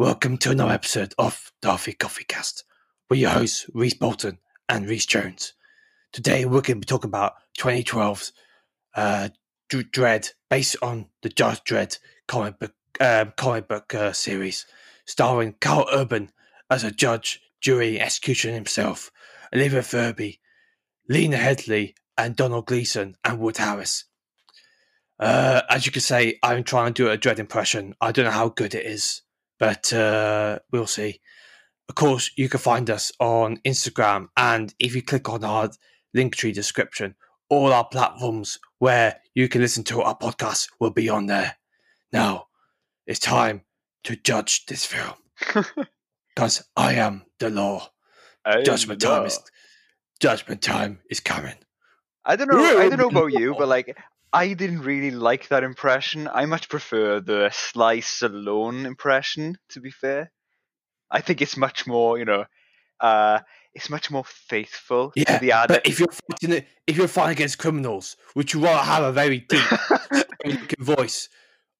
Welcome to another episode of The Hoffi Coffi Cast. We're your hosts, Rhys Bolton and Rhys Jones. Today, we're going to be talking about 2012's uh, Dredd, based on the Judge Dredd comic book, um, comic book uh, series, starring Karl Urban as a judge, jury, executioner himself, Olivia Thirlby, Lena Headey, and Donald Gleeson, and Wood Harris. Uh, as you can say, I'm trying to do a Dredd impression. I don't know how good it is, but uh, we'll see. Of course, you can find us on Instagram, and if you click on our Linktree description, all our platforms where you can listen to our podcast will be on there. Now, it's time to judge this film because I am the law. I Judgment know. time is judgment time is coming. I don't know. I don't know about you, but like, I didn't really like that impression. I much prefer the Sly Stallone impression. To be fair, I think it's much more, you know, uh, it's much more faithful Yeah, to the ad. But if you're fighting it, if you're fighting against criminals, would you rather have a very deep voice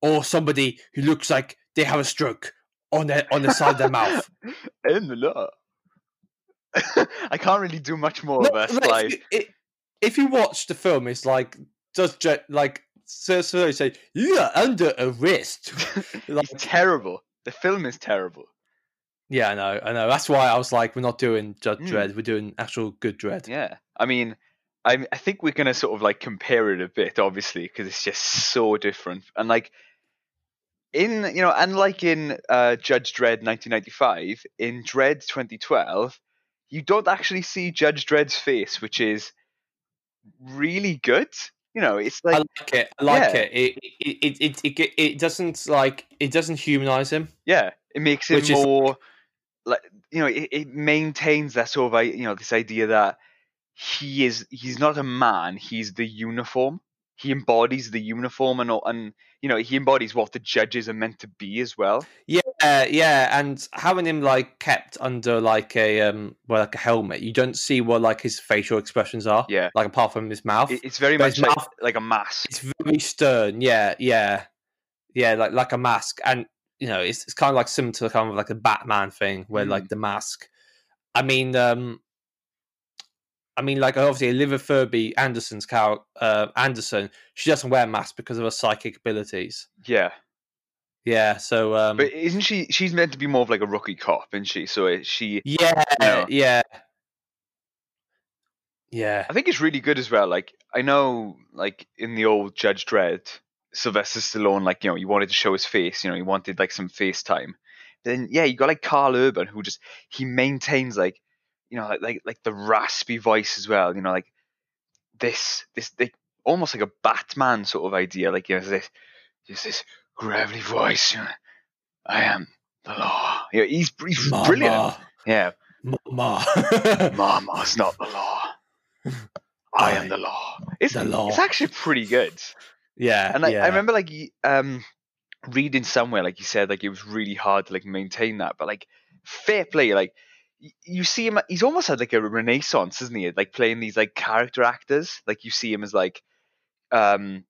or somebody who looks like they have a stroke on their on the side of their mouth? in the law. I can't really do much more No, of a Sly. if, you, it, if you watch the film, it's like just ju- like so so say you are under arrest. like, It's terrible. The film is terrible. yeah, I know, I know. That's why I was like, we're not doing Judge Mm. Dredd. We're doing actual good Dredd. Yeah, I mean, I I think we're gonna sort of like compare it a bit, obviously, because it's just so different. And like in you know, unlike in uh, Judge Dredd 1995, in Dredd 2012, you don't actually see Judge Dredd's face, which is really good. You know, it's like I like it. I like Yeah. it. It, it, it, it, it, doesn't like it doesn't humanize him. yeah, it makes it Which is- more like you know, it, it maintains that sort of you know this idea that he is he's not a man he's the uniform he embodies the uniform and and you know he embodies what the judges are meant to be as well Yeah, yeah, and having him like kept under like a um, well, like a helmet, you don't see what like his facial expressions are. Yeah. like apart from his mouth, It- it's very But much his like, mouth- like a mask it's very stern. Yeah, yeah, yeah, like like a mask, and you know, it's it's kind of like similar to kind of like a Batman thing, where Mm. like the mask. I mean, um, I mean, like obviously Olivia Thirlby Anderson's cow uh, Anderson, she doesn't wear masks because of her psychic abilities. yeah Yeah, so um, but isn't she she's meant to be more of like a rookie cop isn't she so she yeah, know. yeah, yeah. I think it's really good as well. Like I know, like in the old Judge Dredd, Sylvester Stallone, like you know, he wanted to show his face. You know, he wanted like some face time. Then yeah, you got like Karl Urban, who just he maintains like, you know, like like, like the raspy voice as well. You know, like this this like, almost like a Batman sort of idea. Like you know, this this gravelly voice. You know, I am the law. Yeah, he's he's brilliant. Yeah, mama. Mama's not the law. I am the law. It's, the law. it's actually pretty good. yeah, And like, yeah. I remember like um reading somewhere like you said like it was really hard to like maintain that, but like fair play, like you see him he's almost had like a renaissance, isn't he? Like playing these like character actors. Like you see him as like um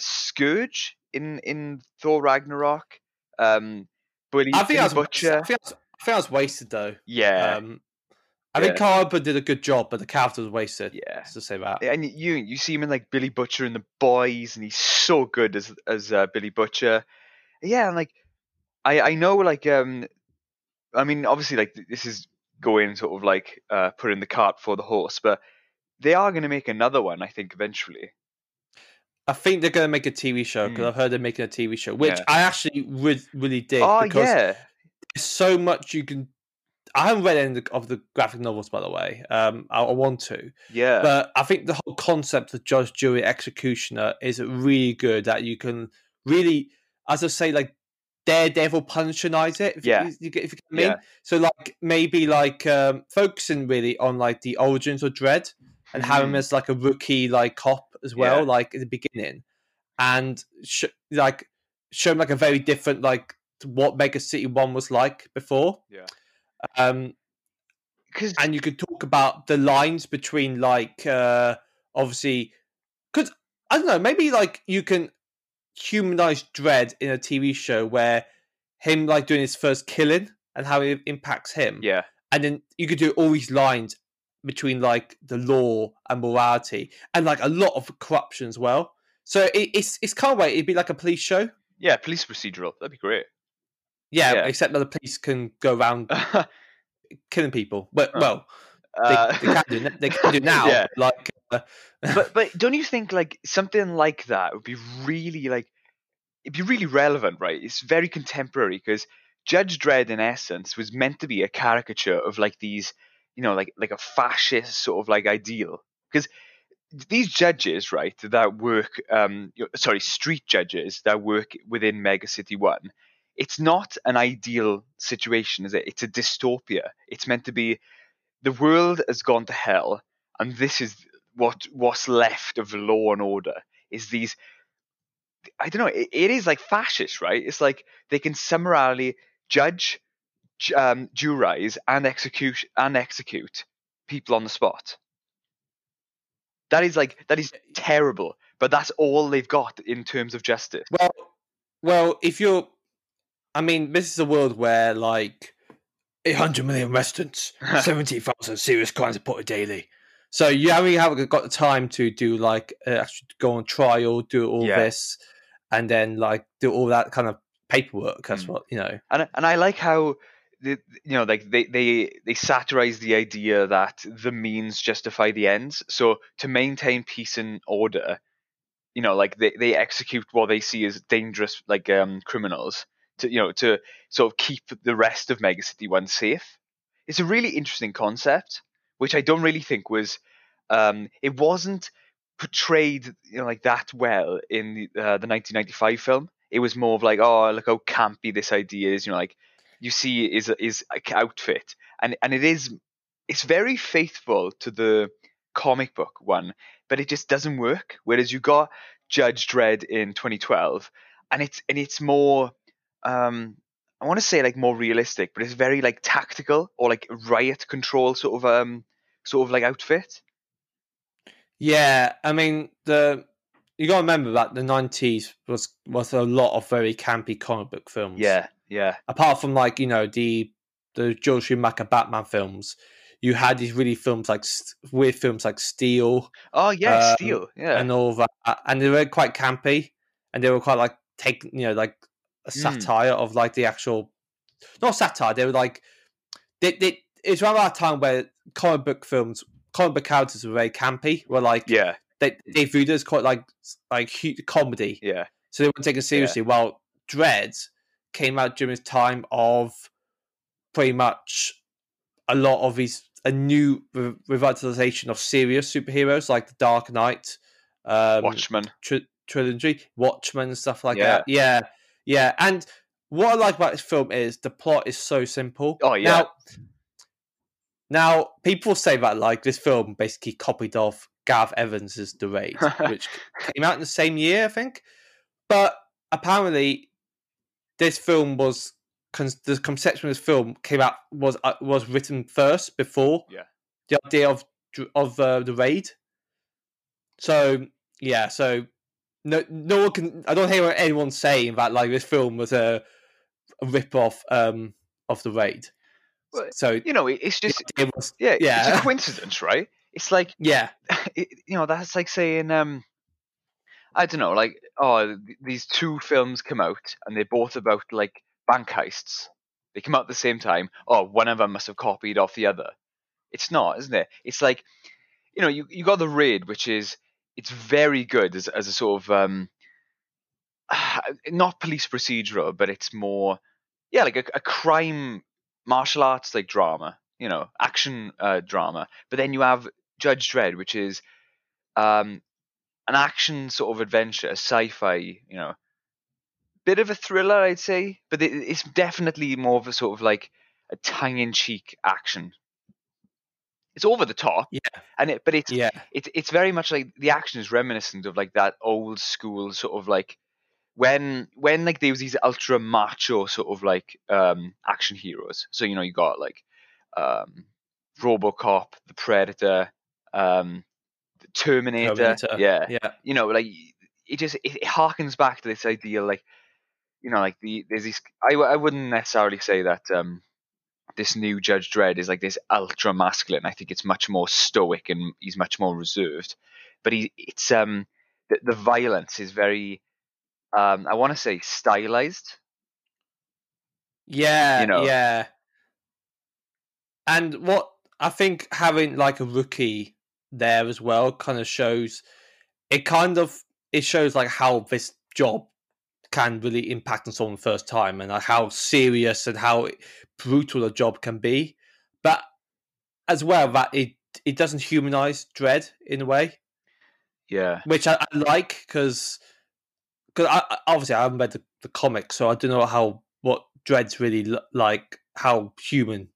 Skurge in in Thor Ragnarok. Um Billy, I think Billy Butcher. I think I was, I think I was wasted though. yeah. Um, I think Yeah. Karl Urban did a good job, but the character was wasted. yeah. To say that. and you you see him in like Billy Butcher and the Boys, and he's so good as as uh, Billy Butcher. Yeah, and like I I know like um I mean obviously like this is going sort of like uh putting the cart before the horse, but they are going to make another one I think eventually. I think they're going to make a TV show because Mm. I've heard they're making a TV show, which Yeah. I actually would really dig oh because yeah, there's so much you can. I haven't read any of the, graphic novels, by the way. Um, I, I want to, yeah, but I think the whole concept of judge, jury, executioner is really good. That you can really, as I say, like daredevil punishinize it. If Yeah. you, you get, if you what I mean. Yeah. So like maybe like um, focusing really on like the origins of Dredd and have him Mhm. as like a rookie like cop as well, Yeah. like at the beginning, and sh- like show him like a very different like what Mega City One was like before. Yeah. Um, because and you could talk about the lines between like uh obviously because I don't know maybe like you can humanize Dredd in a TV show where him like doing his first killing and how it impacts him. Yeah, and then you could do all these lines between like the law and morality, and like a lot of corruption as well. So it, it's it's kind of like it'd be like a police show. yeah, police procedural. That'd be great. Yeah, Yeah. except that the police can go around killing people. But Oh. well, they, Uh, they can do they can do now. Yeah. Like, uh, but but don't you think like something like that would be really like it'd be really relevant, right? It's very contemporary because Judge Dredd, in essence, was meant to be a caricature of like these, you know, like like a fascist sort of like ideal. Because these judges, right, that work, um, sorry, street judges that work within Mega City One, it's not an ideal situation, is it? It's a dystopia. It's meant to be the world has gone to hell, and this is what what's left of law and order is these I don't know. It, it is like fascist, right? It's like they can summarily judge, ju- um, jurize, and execute and execute people on the spot. That is like that is terrible, but that's all they've got in terms of justice. well, well, if you're, I mean, this is a world where like 800 million residents, 70,000 serious crimes reported daily. So you haven't, you haven't got the time to do like uh, actually go on trial, do all Yeah. this, and then like do all that kind of paperwork. That's Mm. what you know. and and I like how you know like they they they satirize the idea that the means justify the ends. So to maintain peace and order, you know, like they they execute what they see as dangerous like um criminals to you know to sort of keep the rest of Mega City One safe. It's a really interesting concept, which I don't really think was um it wasn't portrayed you know like that well in the, uh, the 1995 film. It was more of like, oh, look how campy this idea is. You know, like you see is is like outfit, and and it is it's very faithful to the comic book one, but it just doesn't work. Whereas you got Judge Dredd in 2012, and it's and it's more. Um, I want to say like more realistic, but it's very like tactical or like riot control sort of um sort of like outfit. Yeah, I mean the you got to remember that the nineties was was a lot of very campy comic book films. Yeah, yeah, apart from like you know the the Joel Schumacher Batman films, you had these really films like weird films like Steel Oh yeah, Um, Steel. Yeah, and all that, and they were quite campy, and they were quite like take you know like a Hmm. satire of like the actual not satire. They were like they they. It's around that time where comic book films, comic book characters were very campy. Were like yeah, they they viewed as quite like like comedy yeah, so they weren't taken seriously. While Dredd came out during his time of pretty much a lot of his a new re- revitalization of serious superheroes like the Dark Knight, um, Watchmen. tri- trilogy, Watchmen, and stuff like Yeah. that. Yeah, yeah. And what I like about this film is the plot is so simple. Oh, yeah. Now, now people say that like this film basically copied off Gareth Evans's The Raid, which came out in the same year, I think. But apparently, this film was the conception of this film came out was uh, was written first before Yeah. the idea of of uh, the raid. So yeah, so no no one can. I don't hear anyone saying that like this film was a, a rip off um of the raid. Well, so You know, it's just idea was yeah, it's yeah. a coincidence, right? It's like yeah it, you know, that's like saying um I don't know, like oh, these two films come out and they're both about like bank heists. They come out at the same time. Oh, one of them must have copied off the other. It's not, isn't it? It's like you know, you you got the raid, which is it's very good as as a sort of um not police procedural, but it's more yeah, like a, a crime martial arts like drama, you know, action uh, drama. But then you have Judge Dredd, which is um, an action sort of adventure, a sci-fi, you know, bit of a thriller, I'd say, but it, it's definitely more of a sort of like a tongue-in-cheek action. It's over the top, Yeah. and it, but it's yeah it's it's very much like the action is reminiscent of like that old school sort of like when when like there was these ultra macho sort of like um action heroes. So you know you got like um RoboCop, the Predator, um Terminator, Terminator. yeah. yeah You know like it just it, it harkens back to this idea like you know, like the there's these. I I wouldn't necessarily say that um this new Judge Dredd is like this ultra masculine. I think it's much more stoic and he's much more reserved. But he it's um the, the violence is very um I want to say stylized. Yeah, You know. yeah. And what I think having like a rookie there as well kind of shows it kind of it shows like how this job can really impact on someone first time and like how serious and how brutal a job can be. But as well that it it doesn't humanize Dredd in a way Yeah. which I, I like because because I, obviously I haven't read the, the comic, so I don't know how what Dredd's really like how human.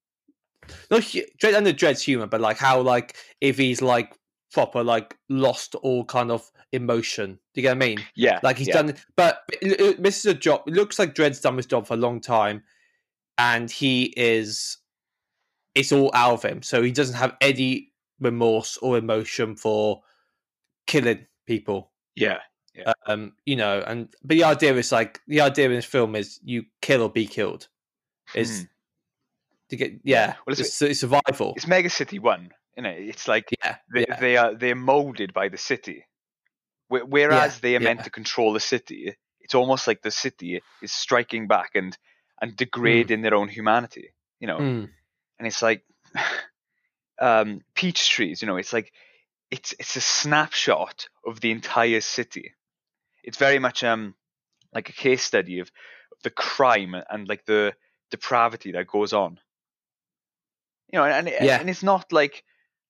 Not Dredd and the Dredd's human, but like how like if he's like proper like lost all kind of emotion. Do you get what I mean? Yeah. Like he's yeah. done, but it- it- this is a job. It looks like Dredd's done this job for a long time, and he is. It's all out of him, so he doesn't have any remorse or emotion for killing people. Yeah. Um, you know, and but the idea is like the idea in this film is you kill or be killed. Is Hmm. To get yeah, Well, it's- it's, it's survival. It's Mega City One. You know, it's like yeah, they, yeah, they are they're molded by the city, Wh- whereas they are meant to control the city. It's almost like the city is striking back and and degrading their own humanity. You know, Mm, and it's like um, peach trees. You know, it's like it's it's a snapshot of the entire city. It's very much um like a case study of the crime and like the depravity that goes on. You know, and and, Yeah. and it's not like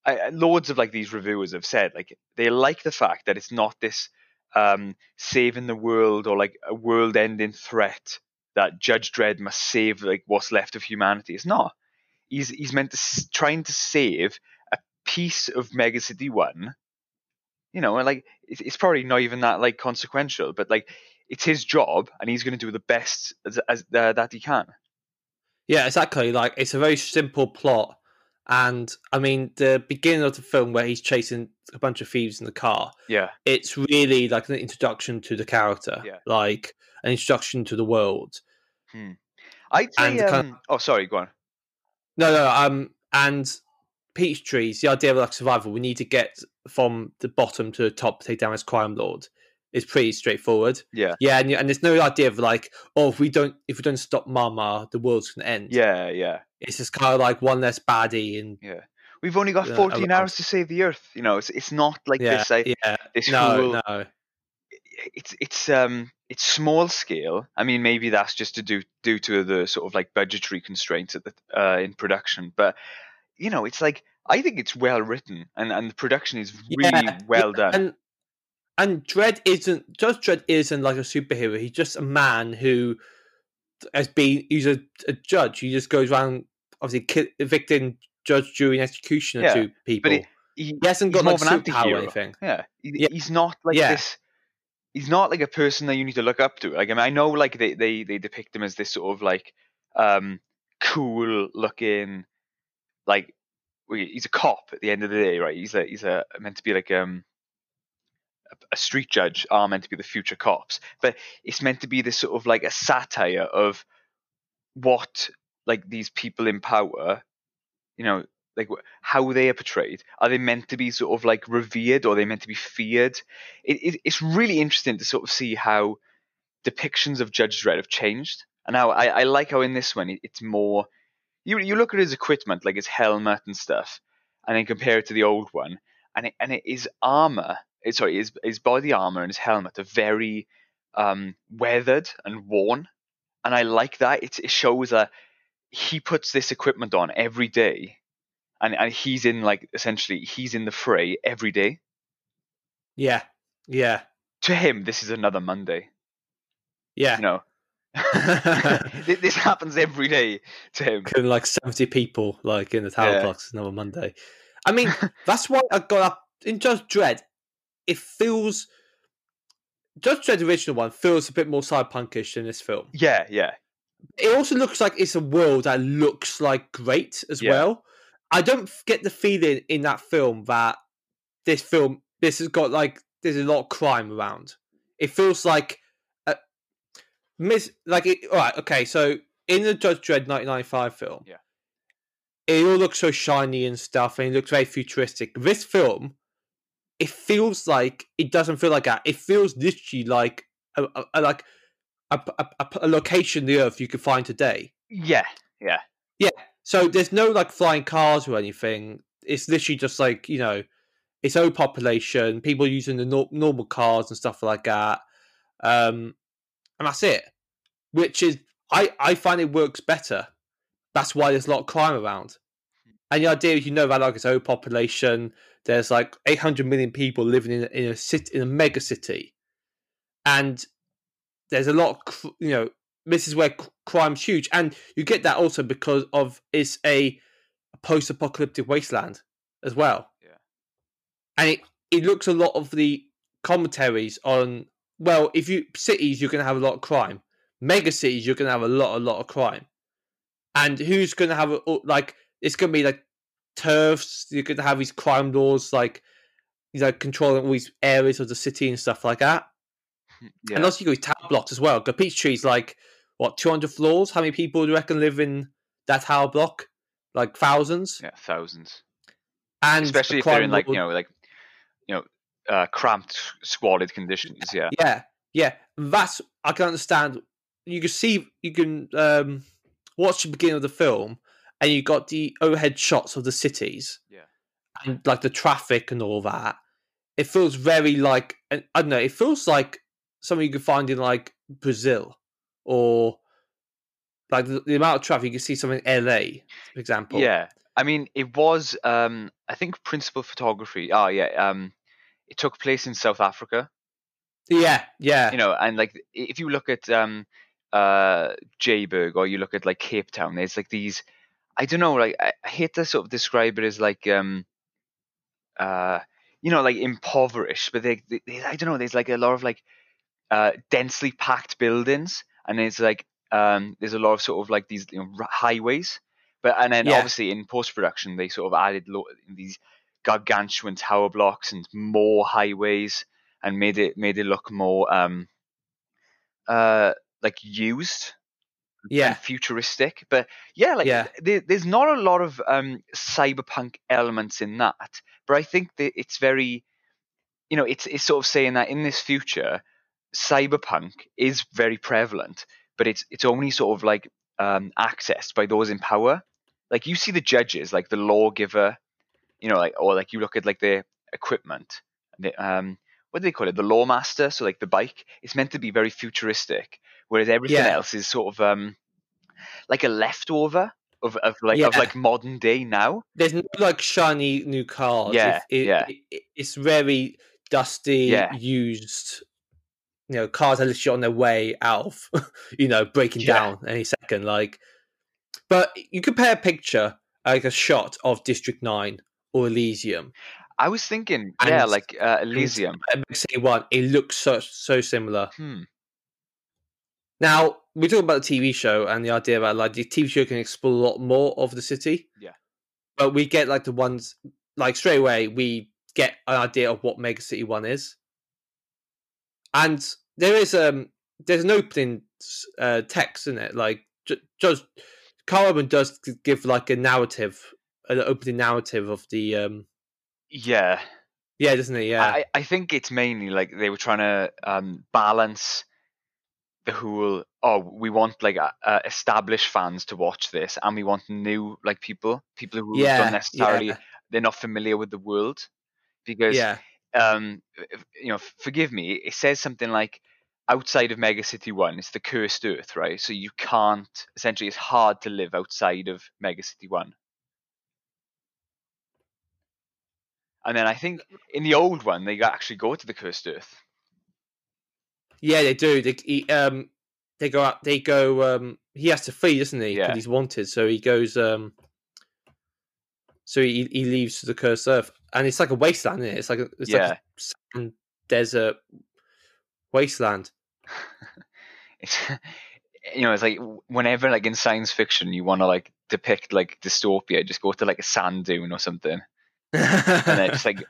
I, loads of like these reviewers have said like they like the fact that it's not this um saving the world or like a world-ending threat that Judge Dredd must save like what's left of humanity. It's not. He's he's meant to s- trying to save a piece of Mega City One. You know, and like it's, it's probably not even that like consequential, but like it's his job, and he's going to do the best as, as uh, that he can. Yeah, exactly. Like it's a very simple plot, and I mean the beginning of the film where he's chasing a bunch of thieves in the car. Yeah, It's really like an introduction to the character, Yeah. like an introduction to the world. I'd say. And kind Um, oh, sorry, go on. No, no, um, and peach trees. The idea of like survival, we need to get from the bottom to the top to take down this crime lord. Is pretty straightforward. Yeah, Yeah, and, and there's no idea of like, oh, if we don't, if we don't stop Mama, the world's gonna end. yeah, yeah, it's just kind of like one less baddie, and yeah. We've only got 14 around. hours to save the Earth. You know, it's it's not like yeah, this. I, yeah, this no, whole no, it's it's um it's small scale. I mean, maybe that's just to do due to the sort of like budgetary constraints at the, uh, in production. But you know, it's like I think it's well written and and the production is really Yeah, well yeah, done. And and Dredd isn't Judge Dredd isn't like a superhero. He's just a man who has been. He's a, a judge. He just goes around obviously evicting judge, jury, and executioner Yeah, to people. but it, he, he hasn't got like superpower or anything. yeah, he, Yeah. he's not like Yeah. this. He's not like a person that you need to look up to. Like I mean, I know like they they they depict him as this sort of like um cool looking like he's a cop at the end of the day, right? He's a he's a meant to be like um a- street judge are meant to be the future cops, but it's meant to be this sort of like a satire of what like these people in power, you know, like how they are portrayed. Are they meant to be sort of like revered, or are they meant to be feared? It, it, it's really interesting to sort of see how depictions of Judge Dredd have changed, and how I, I like how in this one it, it's more. You you look at his equipment, like his helmet and stuff, and then compare it to the old one, and it, and it, his armor, sorry, his his body armor and his helmet are very um, weathered and worn, and I like that. It, it shows that he puts this equipment on every day, and and he's in like essentially he's in the fray every day. Yeah, yeah, To him, this is another Monday. yeah. You know, this happens every day to him. Killing like seventy people like in the tower Yeah. blocks another Monday. I mean, that's why I got up in Judge Dredd. It feels Judge Dredd original one feels a bit more cyberpunkish than this film. Yeah, yeah, It also looks like it's a world that looks like great as Yeah. well. I don't get the feeling in that film that this film this has got like there's a lot of crime around. It feels like uh, miss like it, all right, okay. So in the Judge Dredd 1995 film, Yeah. it all looks so shiny and stuff, and it looks very futuristic. This film, it feels like it doesn't feel like that. It feels literally like a, a, a- like a, a, location the Earth you could find today. Yeah, yeah, yeah. So there's no like flying cars or anything. It's literally just like you know, its own population, people using the nor- normal cars and stuff like that, um, and that's it. Which is, I I find it works better. That's why there's a lot of crime around. And the idea is, you know, that like its own population. There's like 800 million people living in a- in a city, in a mega city, and there's a lot of you know this is where crime's huge, and you get that also because of it's a post-apocalyptic wasteland as well. Yeah. and it it looks a lot of the commentaries on well, if you cities you're going to have a lot of crime, mega cities you're going to have a lot a lot of crime, and who's going to have a, like it's going to be like turfs. You're have these crime laws like you know controlling all these areas of the city and stuff like that. yeah. And also you got tower blocks as well. The Peachtree's like what, two hundred floors? How many people do you reckon live in that tower block? Like thousands. yeah, thousands. And the Especially if they're in like you know like you know uh, cramped, squalid conditions. Yeah, Yeah, yeah. That's I can understand. You can see you can um watch the beginning of the film and you got the overhead shots of the cities. Yeah. And like the traffic and all that. It feels very like I don't know, it feels like something you could find in like Brazil or like the, the amount of traffic you can see something in LA, for example. yeah. I mean, it was um, I think principal photography. Oh yeah, um, it took place in South Africa. Yeah, yeah. you know, and like if you look at um uh Joburg or you look at like Cape Town, there's like these I don't know, like I, hate to sort of describe it as like um uh you know like impoverished, but they, they, they I don't know, there's like a lot of like uh densely packed buildings and there's like um there's a lot of sort of like these you know, highways. But and then Yeah. obviously in post production they sort of added lo- these gargantuan tower blocks and more highways and made it made it look more um uh like used yeah. futuristic but yeah like Yeah. there, there's not a lot of um cyberpunk elements in that but i think that it's very you know it's it's sort of saying that in this future cyberpunk is very prevalent but it's it's only sort of like um accessed by those in power like you see the judges like the lawgiver you know like or like you look at like their equipment the, um what do they call it the lawmaster so like the bike it's meant to be very futuristic whereas everything Yeah. else is sort of um like a leftover of, of like of like modern day now There's no like shiny new cars. Yeah, It- it- yeah. it- it's very dusty, Yeah. used. You know, cars are literally on their way out of, you know, breaking Yeah. down any second. Like, but you compare a picture, like a shot of District Nine or Elysium, i was thinking yeah like uh, elysium and City One. It looks so so similar. hmm. Now we talk about the TV show and the idea about like the TV show can explore a lot more of the city. Yeah. But we get like the ones like straight away we get an idea of what Mega City One is, and there is um there's an opening uh, text in it like just Karl Urban does give like a narrative, an opening narrative of the um yeah yeah doesn't it yeah I, I think it's mainly like they were trying to um, balance the whole. Oh, we want like uh, established fans to watch this, and we want new like people, people who yeah don't necessarily yeah, they're not familiar with the world, because yeah um, you know, forgive me, it says something like outside of Mega City One, it's the cursed Earth, right? So you can't essentially, it's hard to live outside of Mega City One. And then I think in the old one, they actually go to the cursed Earth. Yeah, they do. They he, um they go out. They go. Um, he has to flee, doesn't he? Because Yeah. he's wanted. So he goes. Um, so he he leaves the cursed earth, and it's like a wasteland. Isn't it? It's like a, it's Yeah. like a sand desert wasteland. It's, you know, it's like whenever like in science fiction you want to like depict like dystopia, just go to like a sand dune or something, and then just like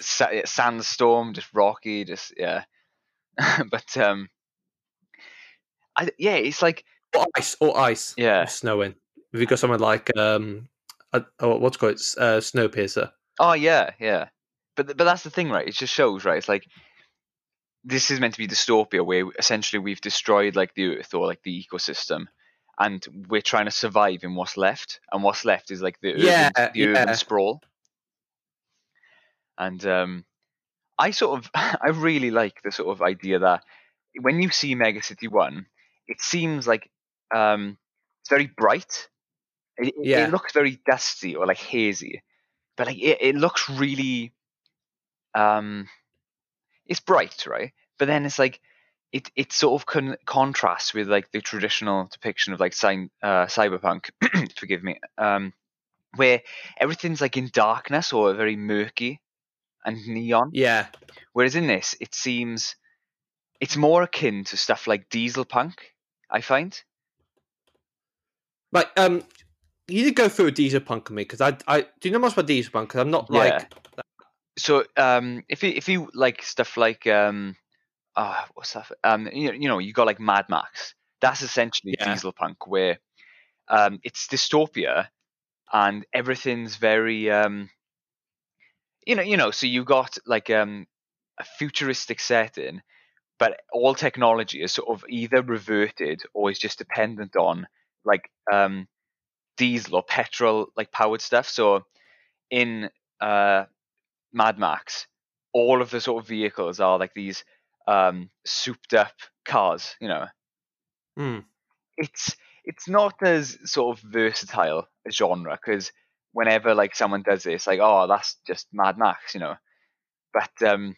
sandstorm, just rocky, just yeah. but um, I, yeah, it's like Or ice, or ice. Yeah. snowing. If you got someone like um, uh, oh, what's it called It's, uh, Snowpiercer. Oh yeah, yeah. But but that's the thing, right? It just shows, right? It's like this is meant to be dystopia where essentially we've destroyed like the earth or like the ecosystem, and we're trying to survive in what's left, and what's left is like the urban, Yeah, the yeah. urban sprawl. And um, I sort of I really like the sort of idea that when you see Mega City One, it seems like um, it's very bright. It, it- Yeah. it looks very dusty or like hazy, but like it, it looks really um it's bright right but then it's like it it sort of con- contrasts with like the traditional depiction of like cy- uh, cyberpunk forgive me um where everything's like in darkness or very murky and neon. Yeah, whereas in this it seems it's more akin to stuff like diesel punk i find. Like um, you did go through a diesel punk with me because I I do you know much about diesel punk? Because I'm not like so um if you if you like stuff like um uh what's that um you know, you know you got like mad max. That's essentially Yeah. diesel punk where um it's dystopia and everything's very um you know you know so you got like um a futuristic setting but all technology is sort of either reverted or is just dependent on like um diesel or petrol like powered stuff so in uh Mad Max, all of the sort of vehicles are like these um, souped up cars. You know, Hmm. it's it's not as sort of versatile a genre because whenever like someone does this, like oh that's just Mad Max, you know, but um,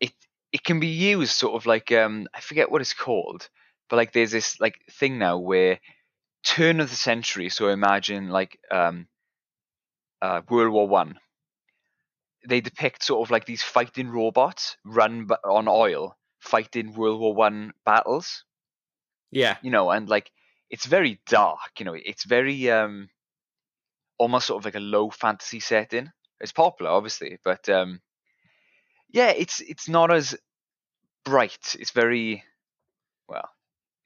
it it can be used sort of like um I forget what it's called, but like there's this like thing now where turn of the century. So imagine like um, uh, World War One. They depict sort of like these fighting robots run on oil fighting World War One battles, yeah, you know, and like it's very dark, you know, it's very um almost sort of like a low fantasy setting. It's popular, obviously, but um yeah, it's it's not as bright. It's very well,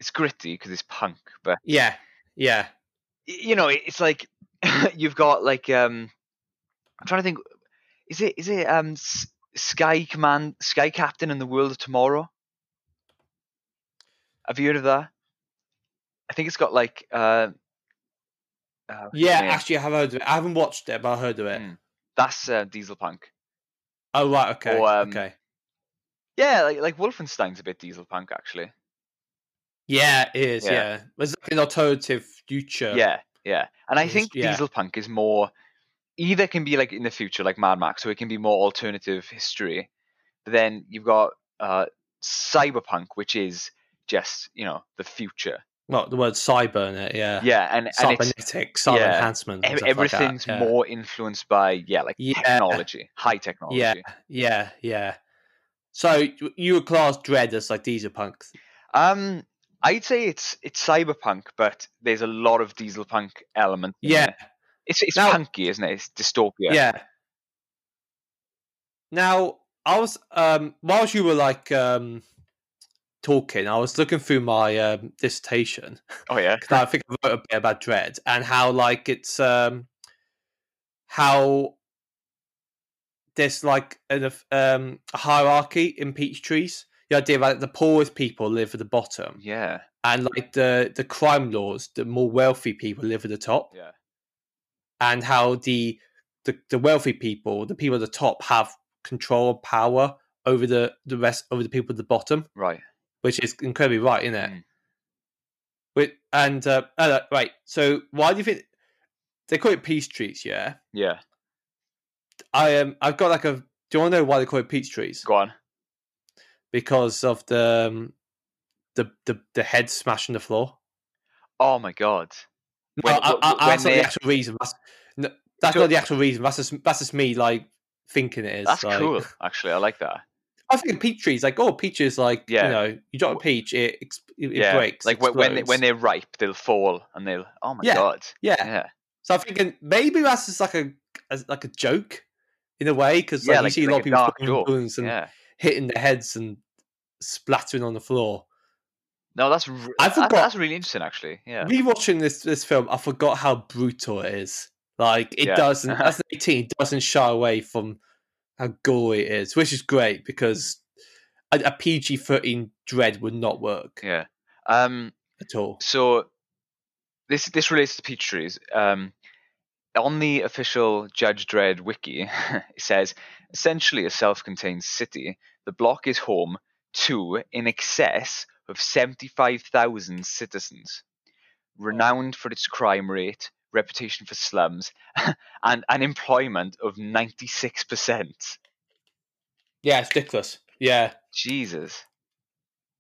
it's gritty because it's punk, but yeah, yeah. you know, it's like you've got like um I'm trying to think is it is it um Sky Command Sky Captain in the World of Tomorrow? Have you heard of that? I think it's got like uh, uh his Yeah, actually, I have heard of it. I haven't watched it, but I heard of it. Mm. that's uh, Diesel Punk. Oh right, okay, Or, um, okay. Yeah, like like Wolfenstein's a bit Diesel Punk actually. Yeah, it is. yeah. Yeah, there's like an alternative future. Yeah, yeah. And I It's- think yeah. Diesel Punk is more either can be like in the future, like Mad Max, so it can be more alternative history. But then you've got uh, Cyberpunk, which is just you know the future. Well, the word cyber in it. Yeah. Yeah, and and Cybernetic, cyber yeah, enhancement. ev- stuff like everything's yeah. more influenced by yeah, like Yeah. technology, high technology. Yeah, yeah, yeah. So you- would class Dredd as like diesel punk. Um, I'd say it's it's cyberpunk, but there's a lot of diesel punk element. Yeah, it. it's it's Now- punky, isn't it? It's dystopia. yeah. Now I was um whilst you were like um talking, I was looking through my um, dissertation Oh yeah. 'cause I think I wrote a bit about Dredd and how like it's um how there's like an, um, a hierarchy in peach trees. The idea that the poorest people live at the bottom, Yeah. and like the the crime laws, the more wealthy people live at the top, Yeah. and how the the, the wealthy people, the people at the top, have control power over the the rest over the people at the bottom, Right. Which is incredibly right, isn't it? Mm. With and uh, uh, right, so why do you think they call it peach trees? Yeah, Yeah. I um I've got like a. Do you want to know why they call it peach trees? Go on. Because of the um, the the the head smashing the floor. Oh my god. No, When- I, w- I, when that's not the actual reason. That's no, that's not the actual reason. That's just that's just me like thinking it is. That's like- cool. Actually, I like that. I think peach trees like oh peach is like Yeah. you know you drop a peach it it, yeah. breaks like when when, they, when they're ripe, they'll fall and they'll. Oh my Yeah. god. yeah. Yeah. So I'm thinking uh, maybe that's just like a as, like a joke in a way because Yeah, like, like- you see a lot of people balloons and Yeah. hitting their heads and splattering on the floor. No, that's re- I forgot- that's really interesting, actually. Yeah. Rewatching this this film, I forgot how brutal it is. Like it Yeah. doesn't as an eighteen, it doesn't shy away from how gory it is, which is great because a, a PG thirteen Dredd would not work Yeah. Um. at all. So this this relates to peach trees. Um, on the official Judge Dredd wiki, it says essentially a self-contained city. The block is home to in excess of seventy-five thousand citizens, renowned for its crime rate, reputation for slums, and an employment of ninety-six percent. Yeah, it's ridiculous. Yeah, Jesus.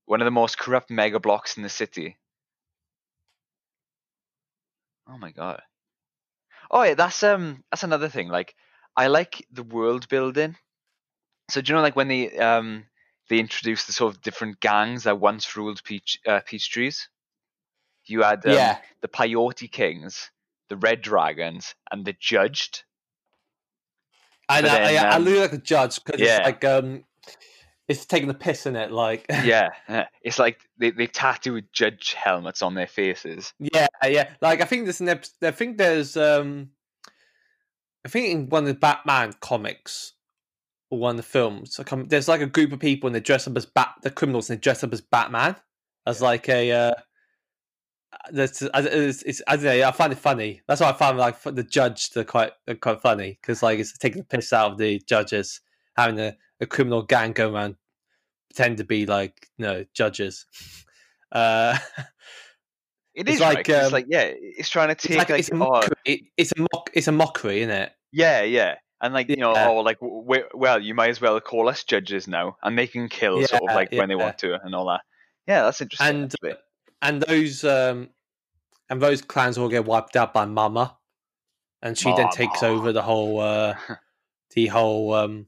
One of the most corrupt mega blocks in the city. Oh my god. Oh yeah, that's um that's another thing. Like I like the world building. So do you know like when they um they introduced the sort of different gangs that once ruled peach uh, peach trees? You had um, yeah, the Peyote Kings, the Red Dragons, and the Judged. and but I, then, I, I um, look like a judge because yeah. it's like um, it's taking the piss in it. Like Yeah, yeah. it's like they they tattooed judge helmets on their faces. Yeah, yeah. Like I think there's an episode, I think there's um I think in one of the Batman comics or one of the films, there's like a group of people and they dress up as bat the criminals and they dress up as Batman as like a uh that's it's, it's I don't know. I find it funny. That's why I find like the judge they're quite they're quite funny because like it's taking the piss out of the judges having a, a criminal gang go around pretend to be like you know judges. Uh, It It's is like, like, it's um, like yeah, it's trying to it's take like, like, it's a oh, mockery. it- it's a mock, it's a mockery, isn't it? yeah, yeah, and like you know, Yeah. oh, like well, you might as well call us judges now, and they can kill sort of Yeah, like when they yeah. want to and all that. Yeah, that's interesting. And. And those um and those clans all get wiped out by Mama, and she then takes over the whole uh the whole um.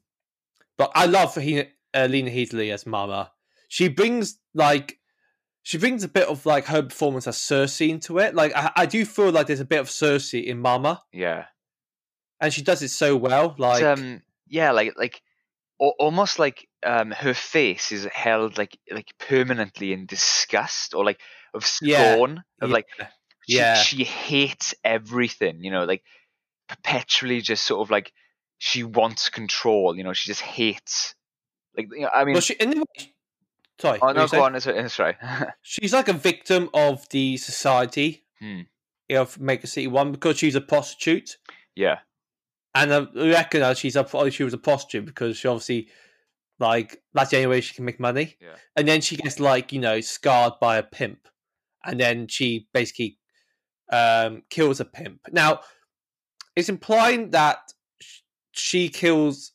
But I love he, uh, Lena Headey as Mama. She brings like she brings a bit of like her performance as Cersei into it. Like I, I do feel like there's a bit of Cersei in Mama, yeah, and she does it so well. Like um, yeah, like like al- almost like um, her face is held like like permanently in disgust or like of Yeah, scorn of like she, yeah. she hates everything you know like perpetually just sort of like she wants control you know she just hates like you know, i mean well, she anyway. Sorry, oh no go on it's, it's right she's like a victim of the society Hmm. of Mega City One because she's a prostitute, yeah and I reckon she's a she was a prostitute because she obviously like that's the only way she can make money. Yeah. And then she gets like you know scarred by a pimp, and then she basically um, kills a pimp. Now it's implying that sh- she kills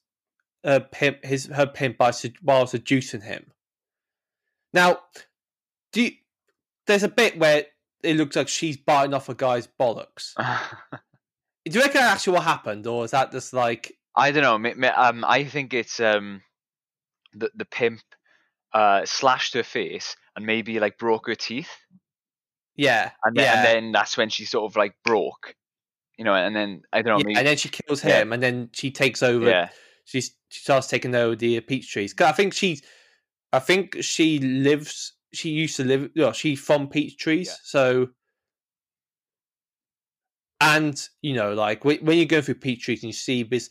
a pimp his her pimp by while seducing him. Now, do you, there's a bit where it looks like she's biting off a guy's bollocks. Do you reckon that's actually what happened, or is that just like i don't know um i think it's um the the pimp uh slashed her face and maybe like broke her teeth yeah, and then, yeah, and then that's when she sort of like broke you know and then i don't know yeah, maybe and then she kills yeah. him, and then she takes over. yeah She's she starts taking over the uh, peach trees. Cause I think she's, I think she lives. She used to live. Well, she's from peach trees, Yeah. so. And you know, like when, when you go through peach trees and you see this,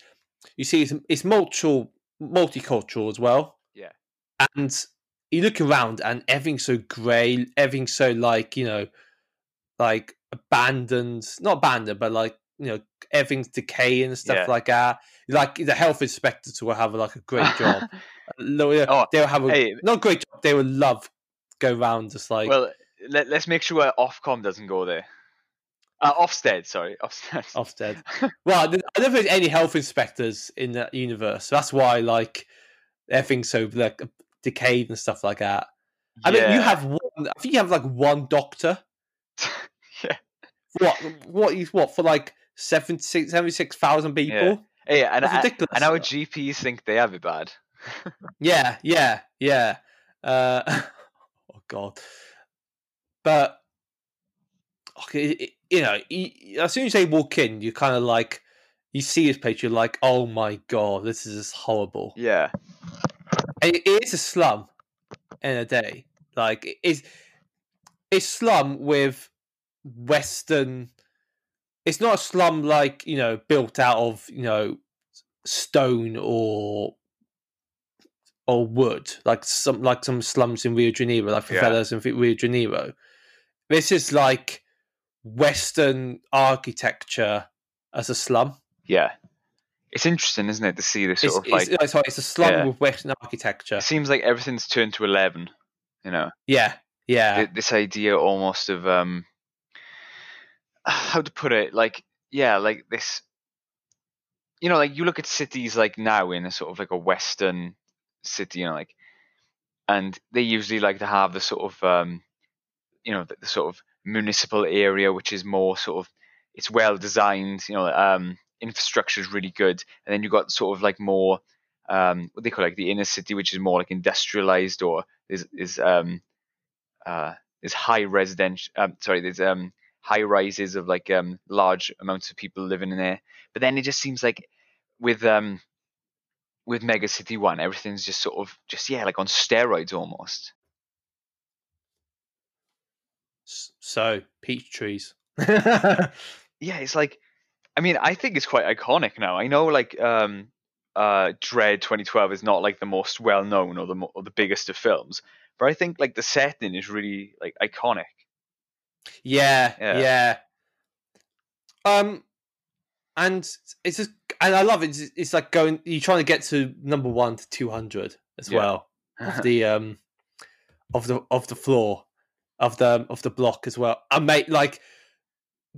you see it's, it's multicultural, multicultural as well. Yeah. And you look around and everything's so grey, everything's so like you know, like abandoned, not abandoned, but like you know, everything's decaying and stuff Yeah. like that. Like the health inspectors will have like a great job. Oh, they'll have a hey. not great job. They will love go around just like well let, let's make sure ofcom doesn't go there uh, Ofsted, sorry, Ofsted. Ofsted. well, I don't think there's any health inspectors in that universe. That's why like everything's so like decayed and stuff like that. I mean, you have one. I think you have like one doctor. yeah. What? What? You what for like 76 76,000 people? yeah and, That's ridiculous. and our GPs think they have it bad. Yeah, yeah, yeah. Uh, oh god. But okay, you know, as soon as they walk in, you kind of like you see his page, you're like, oh my god, this is horrible. Yeah. It it is a slum in a day. Like it is, it's slum with western. It's not a slum like you know built out of you know stone or or wood like some like some slums in Rio de Janeiro, like Yeah. favelas in Rio de Janeiro. This is like Western architecture as a slum. Yeah. It's interesting, isn't it, to see this It's, sort of like. it's, it's a slum Yeah. with Western architecture. It seems like everything's turned to eleven. You know, Yeah, yeah, Th- this idea almost of um, how to put it, like yeah, like this. You know, like you look at cities like now in a sort of like a Western city, you know, like, and they usually like to have the sort of um, you know, the, the sort of municipal area which is more sort of it's well designed, you know, um, infrastructure is really good, and then you've got sort of like more um, what they call like the inner city, which is more like industrialized or is is um uh is high residential. Um, sorry, there's um high rises of like um large amounts of people living in there. But then it just seems like with um with Mega City One, everything's just sort of just yeah like on steroids almost. So Peach Trees. yeah, it's like, I mean, I think it's quite iconic now. I know like um, uh, Dredd 2012 is not like the most well known or the mo- or the biggest of films, but I think like the setting is really like iconic. Yeah, Yeah. yeah. Um, and it's just, and I love it. It's, it's like going. You're trying to get to number one to two hundred as Yeah. well of the um of the of the floor of the of the block as well. I mate, like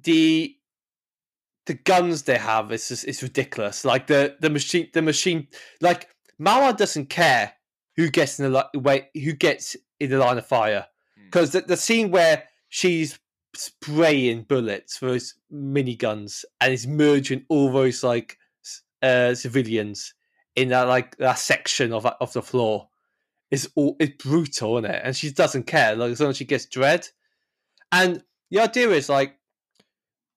the the guns they have is just it's ridiculous. Like the the machine the machine like Ma-Ma doesn't care who gets in the wait who gets in the line of fire Hmm. because the, the scene where she's spraying bullets for those miniguns and is merging all those like uh, civilians in that like that section of of the floor is all it's brutal, isn't it? And she doesn't care like as long as she gets Dredd. And the idea is like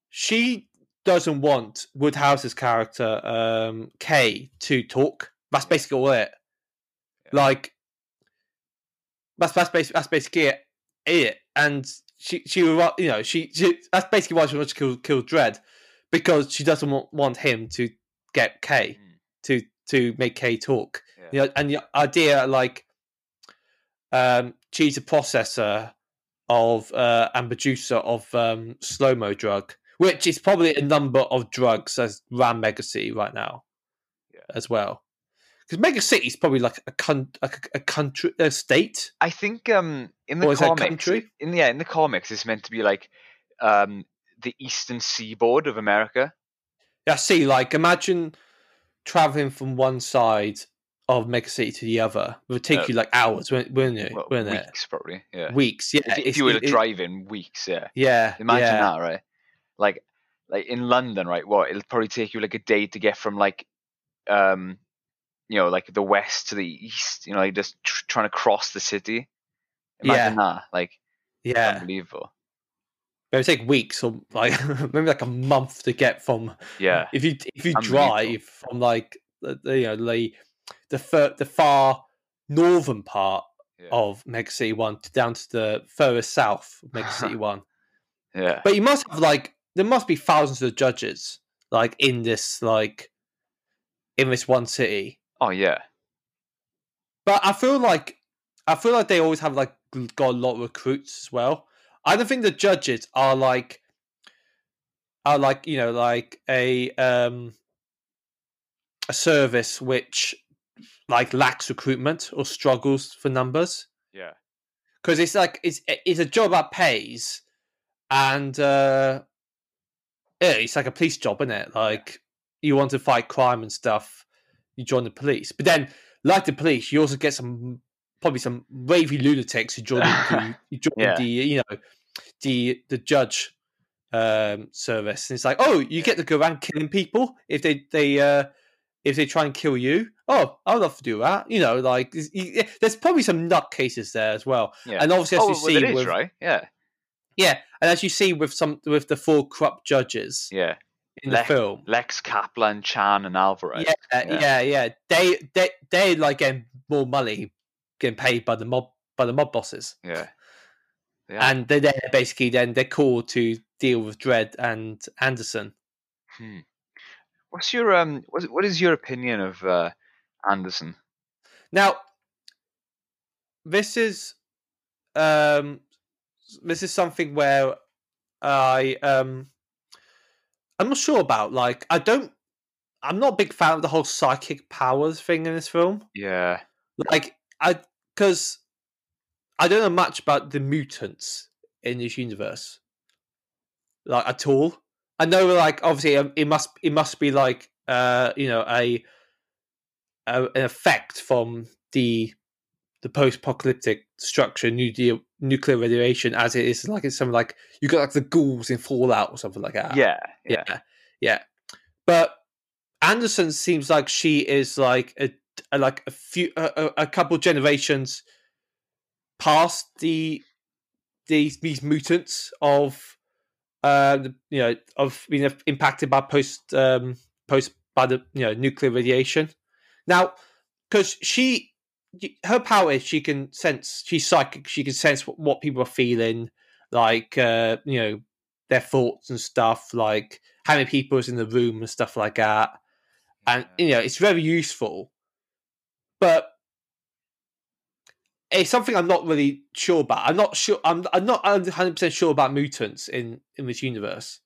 she doesn't want Wood Harris's character um Kay to talk. That's basically all it. Like that's that's basically that's basically it. it. And she she you know she, she that's basically why she wants to kill kill Dredd because she doesn't want, want him to get Kay Mm. to to make Kay talk. Yeah. You know, and the idea like um she's a processor of uh and producer of um slow mo drug, which is probably a number of drugs as ran Mega City right now Yeah. as well. Because Mega City is probably like a con- a, a country a state. I think um in the Or is that comics, in yeah in the comics, it's meant to be like um the eastern seaboard of America. Yeah, see, like imagine traveling from one side of Mega City to the other. It would take Uh, you like hours, wouldn't, wouldn't it? Well, wouldn't it? weeks probably. Yeah. Weeks, yeah. If, if you were it- it- weeks, yeah. yeah, Imagine yeah. that, right? Like, like in London, right? What it'll probably take you like a day to get from like, um, you know, like the west to the east. You know, like just tr- trying to cross the city. Imagine that, like, Yeah, unbelievable. it would take weeks or like maybe like a month to get from Yeah, if you if you drive from like the, you know the the fur, the far northern part yeah, of Mega City One to down to the furthest south of Mega City One. yeah. But you must have like there must be thousands of judges like in this like in this one city. Oh yeah, But I feel like I feel like they always have like got a lot of recruits as well. I don't think the judges are like are like you know like a um a service which like lacks recruitment or struggles for numbers yeah, because it's like it's it's a job that pays and uh yeah, it's like a police job isn't it? Like you want to fight crime and stuff you join the police. But then like the police you also get some probably some wavy lunatics who join the, you join Yeah. the you know the the judge um service. And it's like oh you get to go around killing people if they they uh if they try and kill you? Oh i'd love to do that. You know like there's- probably some nut cases there as well. Yeah. and obviously as oh, you well, see is with right. Yeah, yeah and as you see with some with the four corrupt judges yeah. in the film Lex Kaplan, Chan, and Alvarez. yeah, yeah. yeah yeah they they they like getting more money getting paid by the mob by the mob bosses yeah. Are. and they're there basically. Then they're called to deal with Dredd and Anderson. Hmm. What's your um? What, what is your opinion of uh, Anderson? Now, this is um, this is something where I um, I'm not sure about. Like, I don't. I'm not a big fan of the whole psychic powers thing in this film. Yeah. Like, I because I don't know much about the mutants in this universe, like at all. I know, like, obviously, um, it must it must be like uh, you know a, a an effect from the the post-apocalyptic structure, nuclear nuclear radiation, as it is like it's something like you got like the ghouls in Fallout or something like that. Yeah. Yeah. yeah, yeah. But Anderson seems like she is like a, a like a few a, a- a couple generations past the these these mutants of uh you know of being impacted by post um post by the you know nuclear radiation. Now, because she her power is she can sense she's psychic she can sense what, what people are feeling like uh you know their thoughts and stuff like how many people is in the room and stuff like that. And you know it's very useful. But it's something i'm not really sure about. I'm not sure i'm, I'm not 100% sure about mutants in in this universe.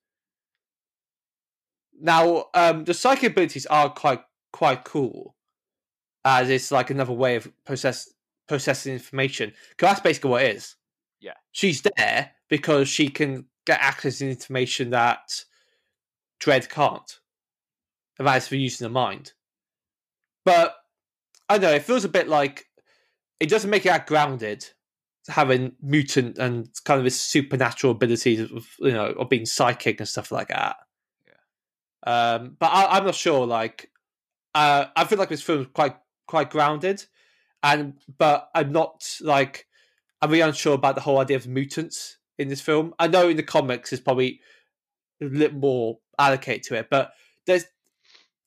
Now um the psychic abilities are quite quite cool as it's like another way of process processing information. Because that's basically what it is. Yeah. she's there because she can get access to information that Dredd can't. And that is for using the mind. But i don't know it feels a bit like it doesn't make it that grounded having mutant and kind of this supernatural abilities of you know of being psychic and stuff like that. Yeah. Um but I, i'm not sure like uh i feel like this film is quite quite grounded and but i'm not like i'm really unsure about the whole idea of mutants in this film. I know in the comics there's probably a little more allocated to it but there's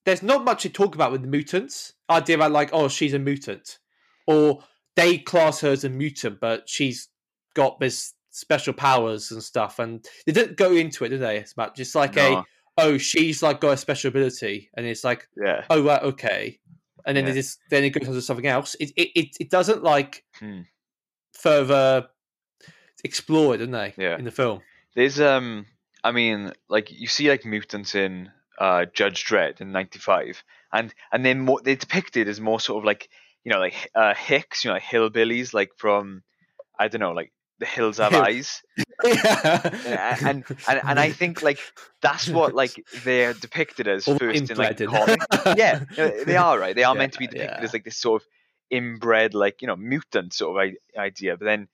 there's not much to talk about with the mutants. Idea about like oh she's a mutant or they class her as a mutant but she's got this special powers and stuff and they didn't go into it do they It's about just like a oh she's like got a special ability and it's like Yeah. oh right okay and then Yeah. it just then it goes on to something else it it, it, it doesn't like Hmm. further explore it, don't they Yeah. in the film There's um, I mean, like you see like mutants in uh Judge Dredd in '95, and and then more they're depicted as more sort of like you know like uh hicks, you know, like hillbillies, like from I don't know, like the hills have eyes, yeah and and and I think like that's what like they're depicted as first in like inbred comics. yeah, they are right. They are meant to be depicted yeah. as like this sort of inbred, like you know, mutant sort of I- idea. But then,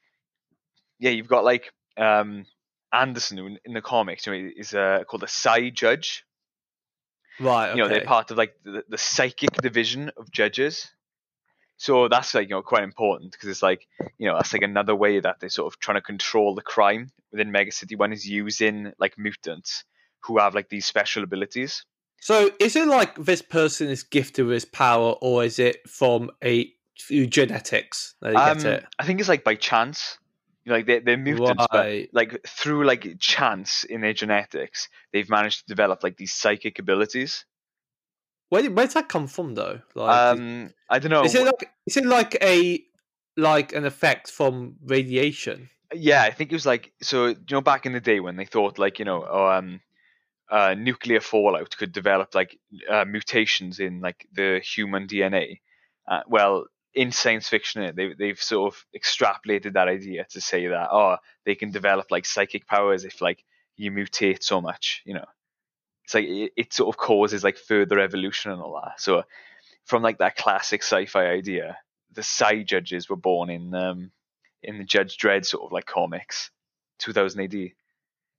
yeah, you've got like um Anderson who in, the comics, you know, is uh, called a Psi Judge. right okay. You know, they're part of like the, the psychic division of judges. So that's like you know quite important because it's like you know that's like another way that they're sort of trying to control the crime within Mega City One is using like mutants who have like these special abilities. so is it like this person is gifted with this power or is it from a through genetics Um, get it I think it's like by chance. You know, like they're, they're mutants, but like through like chance in their genetics, they've managed to develop like these psychic abilities. Where, does that come from though like Um, I don't know. is it like is it like a like an effect from radiation yeah, I think it was like so. You know, back in the day when they thought like you know, oh, um, uh, nuclear fallout could develop like uh, mutations in like the human DNA. Uh, well, in science fiction, they they've sort of extrapolated that idea to say that oh, they can develop like psychic powers if like you mutate so much. You know, it's like it, it sort of causes like further evolution and all that. So from like that classic sci-fi idea, the Psi judges were born in um in the Judge Dredd sort of like comics, 2000 AD.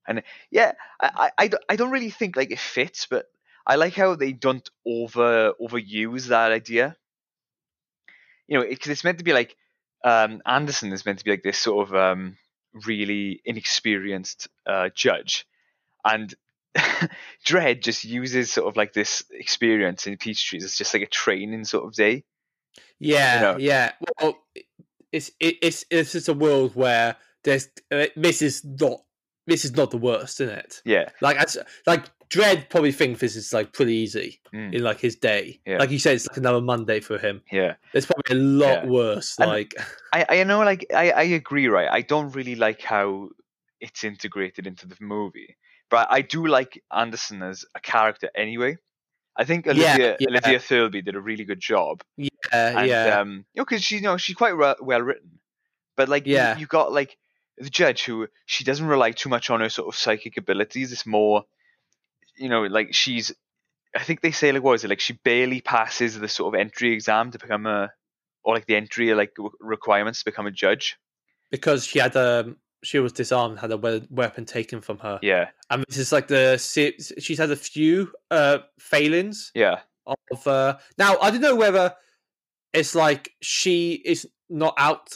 And yeah, I, I, I don't- really think like it fits, but I like how they don't over overuse that idea. You know, because it's meant to be like um, Anderson is meant to be like this sort of um, really inexperienced uh, judge, and Dredd just uses sort of like this experience in Peachtree as just like a training sort of day. Yeah, know. yeah. Well, it's it, it's it's just a world where there's uh, this is not this is not the worst, isn't it? Yeah, Like as like Dredd probably thinks this is like pretty easy Mm. in like his day. Yeah. Like you said, it's like another Monday for him. yeah. It's probably a lot Yeah. worse. And- Like I I know like I I agree, right? I don't really like how it's integrated into the movie, but I do like Anderson as a character anyway. I think Yeah, Olivia yeah. Olivia Thirlby did a really good job. yeah, and yeah, um, you know, because she's you know she's quite well, well written, but like you- Yeah. you, got like the judge who she doesn't rely too much on her sort of psychic abilities. It's more, you know, like she's. I think they say like what is it like she barely passes the sort of entry exam to become a, or like the entry like requirements to become a judge. because she had um she was disarmed, had a we- weapon taken from her, Yeah, and this is like the she's had a few uh failings yeah, of uh now I don't know whether it's like she is not out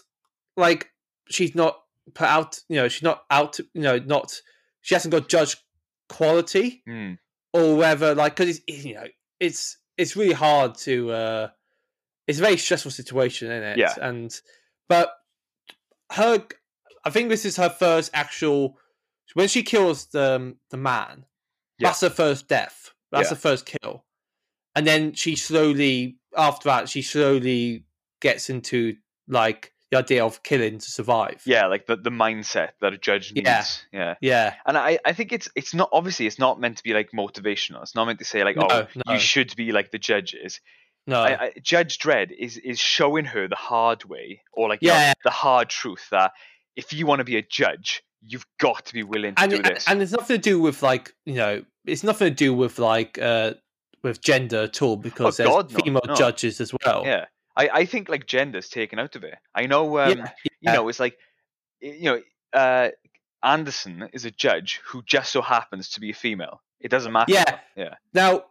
like she's not put out you know she's not out you know not she hasn't got judge quality Hmm. or whether like because it's you know it's it's really hard to uh it's a very stressful situation isn't it Yeah. and but her i think this is her first actual when she kills the um, the man Yeah. that's her first death that's Yeah. her first kill and then she slowly after that she slowly gets into like the idea of killing to survive yeah, like the the mindset that a judge needs. Yeah. yeah. yeah And I, I think it's it's not obviously it's not meant to be like motivational. It's not meant to say like no, oh no, you should be like the judges. no. I, I, Judge Dredd is is showing her the hard way, or like you know, Yeah. the hard truth that if you want to be a judge, you've got to be willing to and, do this. and it's nothing to do with like you know it's nothing to do with like uh with gender at all because there's Oh, God, female no. judges as well yeah, I, I think like gender's taken out of it. I know, um, yeah, you know, it's like you know, uh, Anderson is a judge who just so happens to be a female. It doesn't matter. Yeah. yeah, now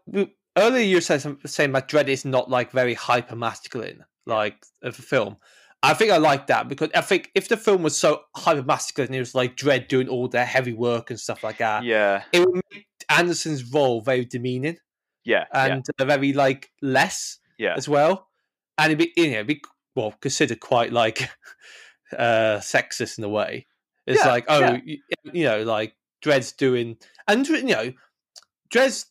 earlier you said some, saying that Dredd is not like very hyper masculine like of a film i think i like that because i think if the film was so hyper masculine it was like Dredd doing all the heavy work and stuff like that yeah, it would make anderson's role very demeaning yeah, yeah, and uh, very like less yeah. as well, and it'd be you know it'd be well considered quite like uh sexist in a way. It's Yeah, like oh yeah. you, you know like Dredd's doing and you know Dredd's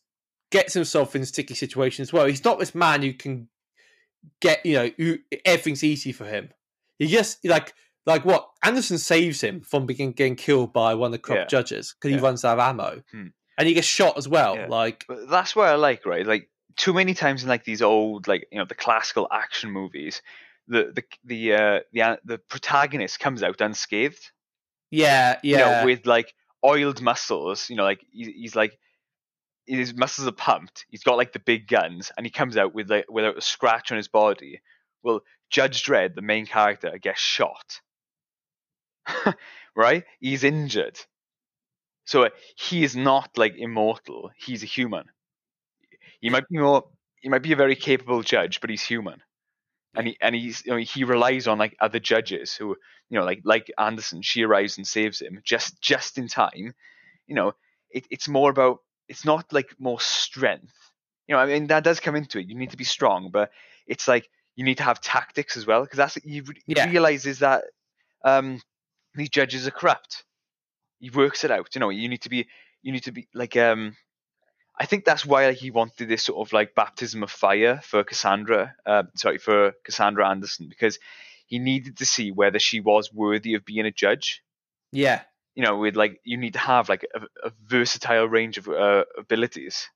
gets himself in sticky situations well. He's not this man who can get you know everything's easy for him. He just like like what Anderson saves him from being getting killed by one of the corrupt Yeah. judges because he runs out of ammo. Hmm. And he gets shot as well. Yeah. Like But that's what I like, right? Like too many times in like these old, like you know, the classical action movies, the the the uh, the uh, the protagonist comes out unscathed. yeah, You yeah, know, with like oiled muscles. You know, like he, he's like his muscles are pumped. He's got like the big guns, and he comes out with like without a scratch on his body. Well, Judge Dredd, the main character, gets shot. right? He's injured. So uh, he is not like immortal. He's a human. He might be more. He might be a very capable judge, but he's human, and he and he's you know, he relies on like other judges who you know like like Anderson. She arrives and saves him just just in time. You know, it, it's more about. It's not like more strength. You know, I mean that does come into it. You need to be strong, but it's like you need to have tactics as well because that's you Yeah. realize is that um, these judges are corrupt. He works it out. You know, you need to be you need to be like um I think that's why like, he wanted this sort of like baptism of fire for Cassandra, uh, sorry, for Cassandra Anderson, because he needed to see whether she was worthy of being a judge. yeah, You know, with like you need to have like a, a versatile range of uh, abilities,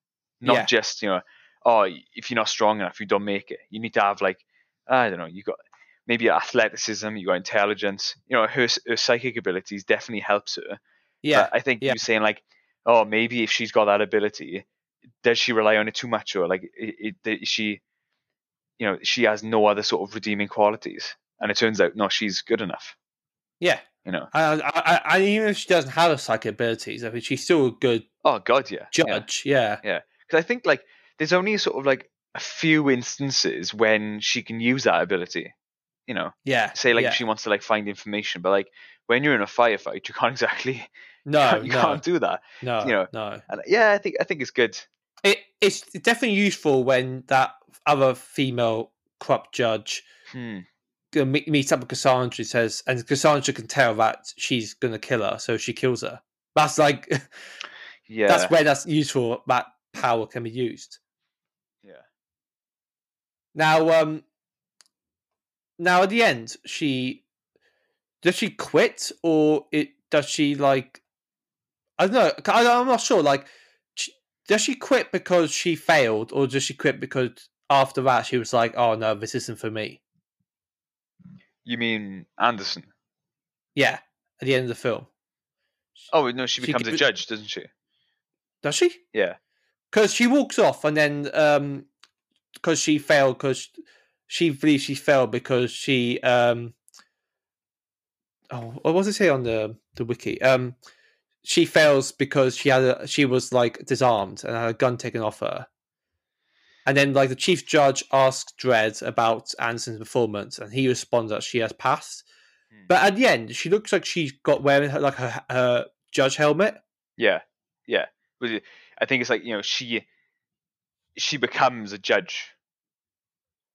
not Yeah. just you know, oh, if you're not strong enough, you don't make it. You need to have like I don't know, you got maybe athleticism, you got intelligence. You know, her, her psychic abilities definitely helps her. yeah. But I think yeah. you're saying like, oh, maybe if she's got that ability, does she rely on it too much, or like, it, it, she, you know, she has no other sort of redeeming qualities, and it turns out no, she's good enough. Yeah. You know. I, I, I, even if she doesn't have the psychic abilities, I think she's still a good Oh God, yeah. yeah. judge. Yeah. Yeah. Because I think like there's only sort of like a few instances when she can use that ability. You know, Yeah. say like yeah. if she wants to like find information, but like when you're in a firefight, you can't exactly no, you no, can't do that. no, you know. no. And yeah, I think I think it's good. It, it's definitely useful when that other female corrupt judge Hmm. You know, meet, meets up with Cassandra. Says, and Cassandra can tell that she's gonna kill her, so she kills her. That's like, Yeah. that's where that's useful. That power can be used. yeah. Now, um, now at the end, she does she quit or it does she like? I don't know. I, I'm not sure. Like, she, does she quit because she failed, or does she quit because after that she was like, "Oh no, this isn't for me." You mean Anderson? Yeah, at the end of the film, Oh no, she She becomes a judge, doesn't she? does she? Yeah. Because she walks off, and then um, because she failed, because she believes she failed because she um, oh, what was it say on the the wiki? Um, she fails because she had a, she was like disarmed and had a gun taken off her. And then, like the chief judge asked Dredd about Anderson's performance, and he responds that she has passed. Hmm. But at the end, she looks like she's got wearing her, like her, her judge helmet. Yeah, yeah. I think it's like you know she she becomes a judge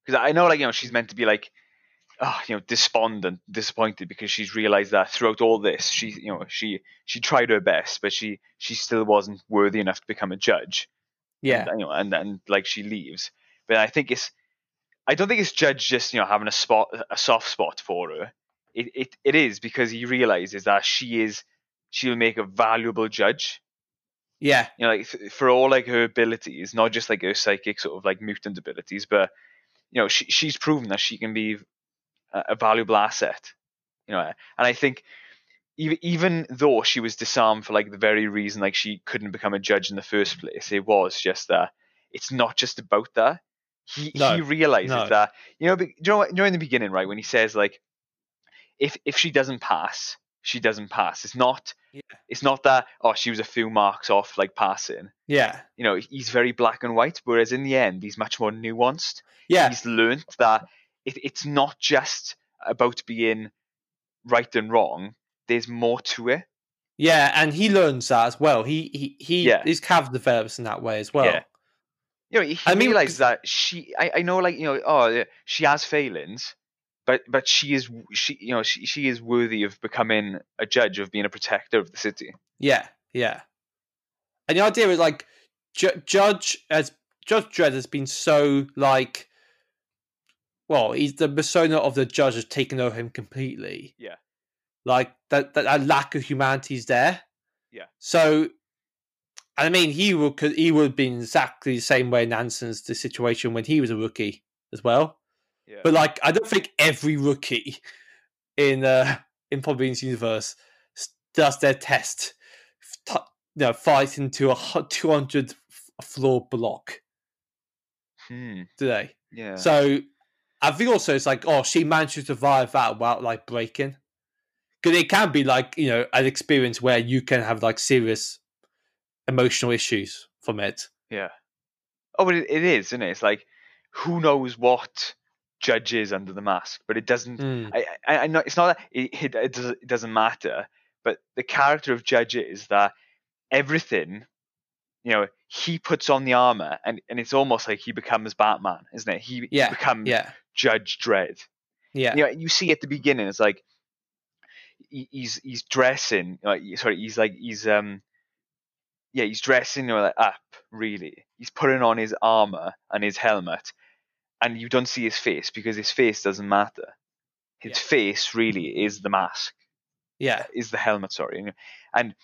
because I know like you know she's meant to be like oh you know despondent, disappointed because she's realized that throughout all this she you know she she tried her best but she she still wasn't worthy enough to become a judge. Yeah, and, you know, and and like she leaves. But I think it's I don't think it's Judge just you know having a spot a soft spot for her. It it, it is because he realizes that she is she'll make a valuable judge. yeah, You know, like for all like her abilities, not just like her psychic sort of like mutant abilities, but you know she she's proven that she can be a, a valuable asset. You know, and I think even even though she was disarmed for like the very reason like she couldn't become a judge in the first place, it was just that it's not just about that. He No, he realizes no. that you know, you know, you know in the beginning, right, when he says like, if if she doesn't pass, she doesn't pass. It's not. Yeah. It's not that oh she was a few marks off like passing. yeah, You know he's very black and white, whereas in the end he's much more nuanced yeah. he's learnt that it, it's not just about being right and wrong. There's more to it. Yeah, and he learns that as well. He he he Yeah. his character develops in that way as well. Yeah. You know, he I mean, realizes that she. I, I know, like you know, oh, she has failings, but but she is she you know she she is worthy of becoming a judge of being a protector of the city. Yeah, yeah. And the idea is like Ju- Judge as Judge Dredd has been so like, well, he's the persona of the judge has taken over him completely. Yeah. Like that that, that lack of humanity is there. Yeah. So, I mean, he would he would have been exactly the same way Nansen's the situation when he was a rookie as well. Yeah. But like, I don't think every rookie in uh in Podbean's universe does their test, you know, fight into a two hundred floor block. Hmm. Do they? Yeah. So I think also it's like, oh, she managed to survive that without like breaking. Because it can be like you know an experience where you can have like serious emotional issues from it. Yeah. Oh, but it, it is, isn't it? It's like who knows what judge is under the mask, but it doesn't. Mm. I, I, I know it's not that it, it, doesn't, it doesn't matter, but the character of Judge is that everything, you know, he puts on the armor, and, and it's almost like he becomes Batman, isn't it? He, Yeah, he becomes Yeah, Judge Dredd. yeah, You know, you see at the beginning, it's like he, he's he's dressing, like sorry, he's like he's um, yeah, he's dressing you know, like up really. He's putting on his armor and his helmet, and you don't see his face because his face doesn't matter. His Yeah. face really is the mask, yeah, is the helmet. Sorry, and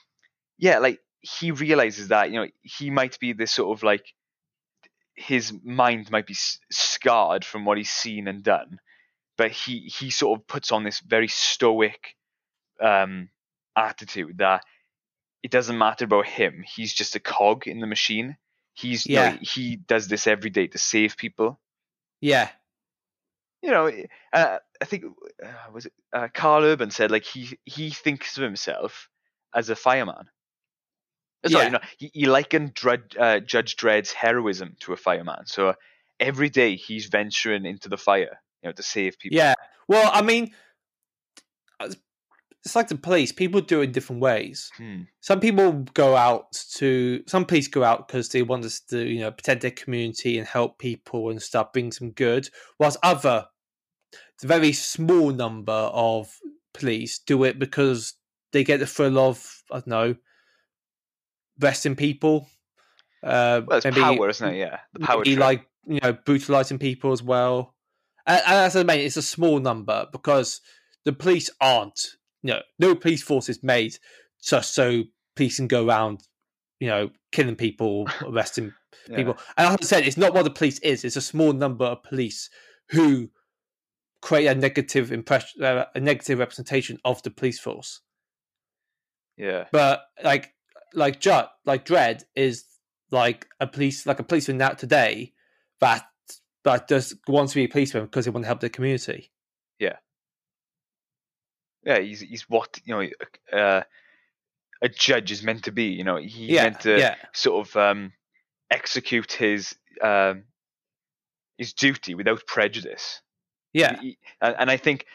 yeah, like he realizes that you know he might be this sort of like his mind might be scarred from what he's seen and done, but he he sort of puts on this very stoic um, attitude that it doesn't matter about him. He's just a cog in the machine. He's you know, he does this every day to save people. yeah, You know, uh, I think uh, was it uh, Karl Urban said like he he thinks of himself as a fireman. Sorry, Yeah. no, he, he likened uh, Judge Dredd's heroism to a fireman. So every day he's venturing into the fire, you know, to save people. yeah. Well, I mean, it's like the police. People do it in different ways. Hmm. Some people go out to. Some police go out because they want us to, you know, protect their community and help people and stuff, bring some good. Whilst other the very small number of police do it because they get the thrill of I don't know, arresting people. Uh, Well, it's maybe- power, isn't it? Yeah, the power. maybe like you know brutalizing people as well. And, and as I mean, it's a small number because the police aren't. You know, no police force is made just so police can go around, you know, killing people, arresting Yeah. people. And I said, it's not what the police is. It's a small number of police who create a negative impression, uh, a negative representation of the police force. Yeah, But like, like Jut, like Dredd is like a police, like a policeman now today that that just wants to be a policeman because they want to help the community. yeah. Yeah, he's he's what you know. Uh, a judge is meant to be. You know, he's yeah, meant to yeah, sort of um, execute his um, his duty without prejudice. yeah, He- and, and I think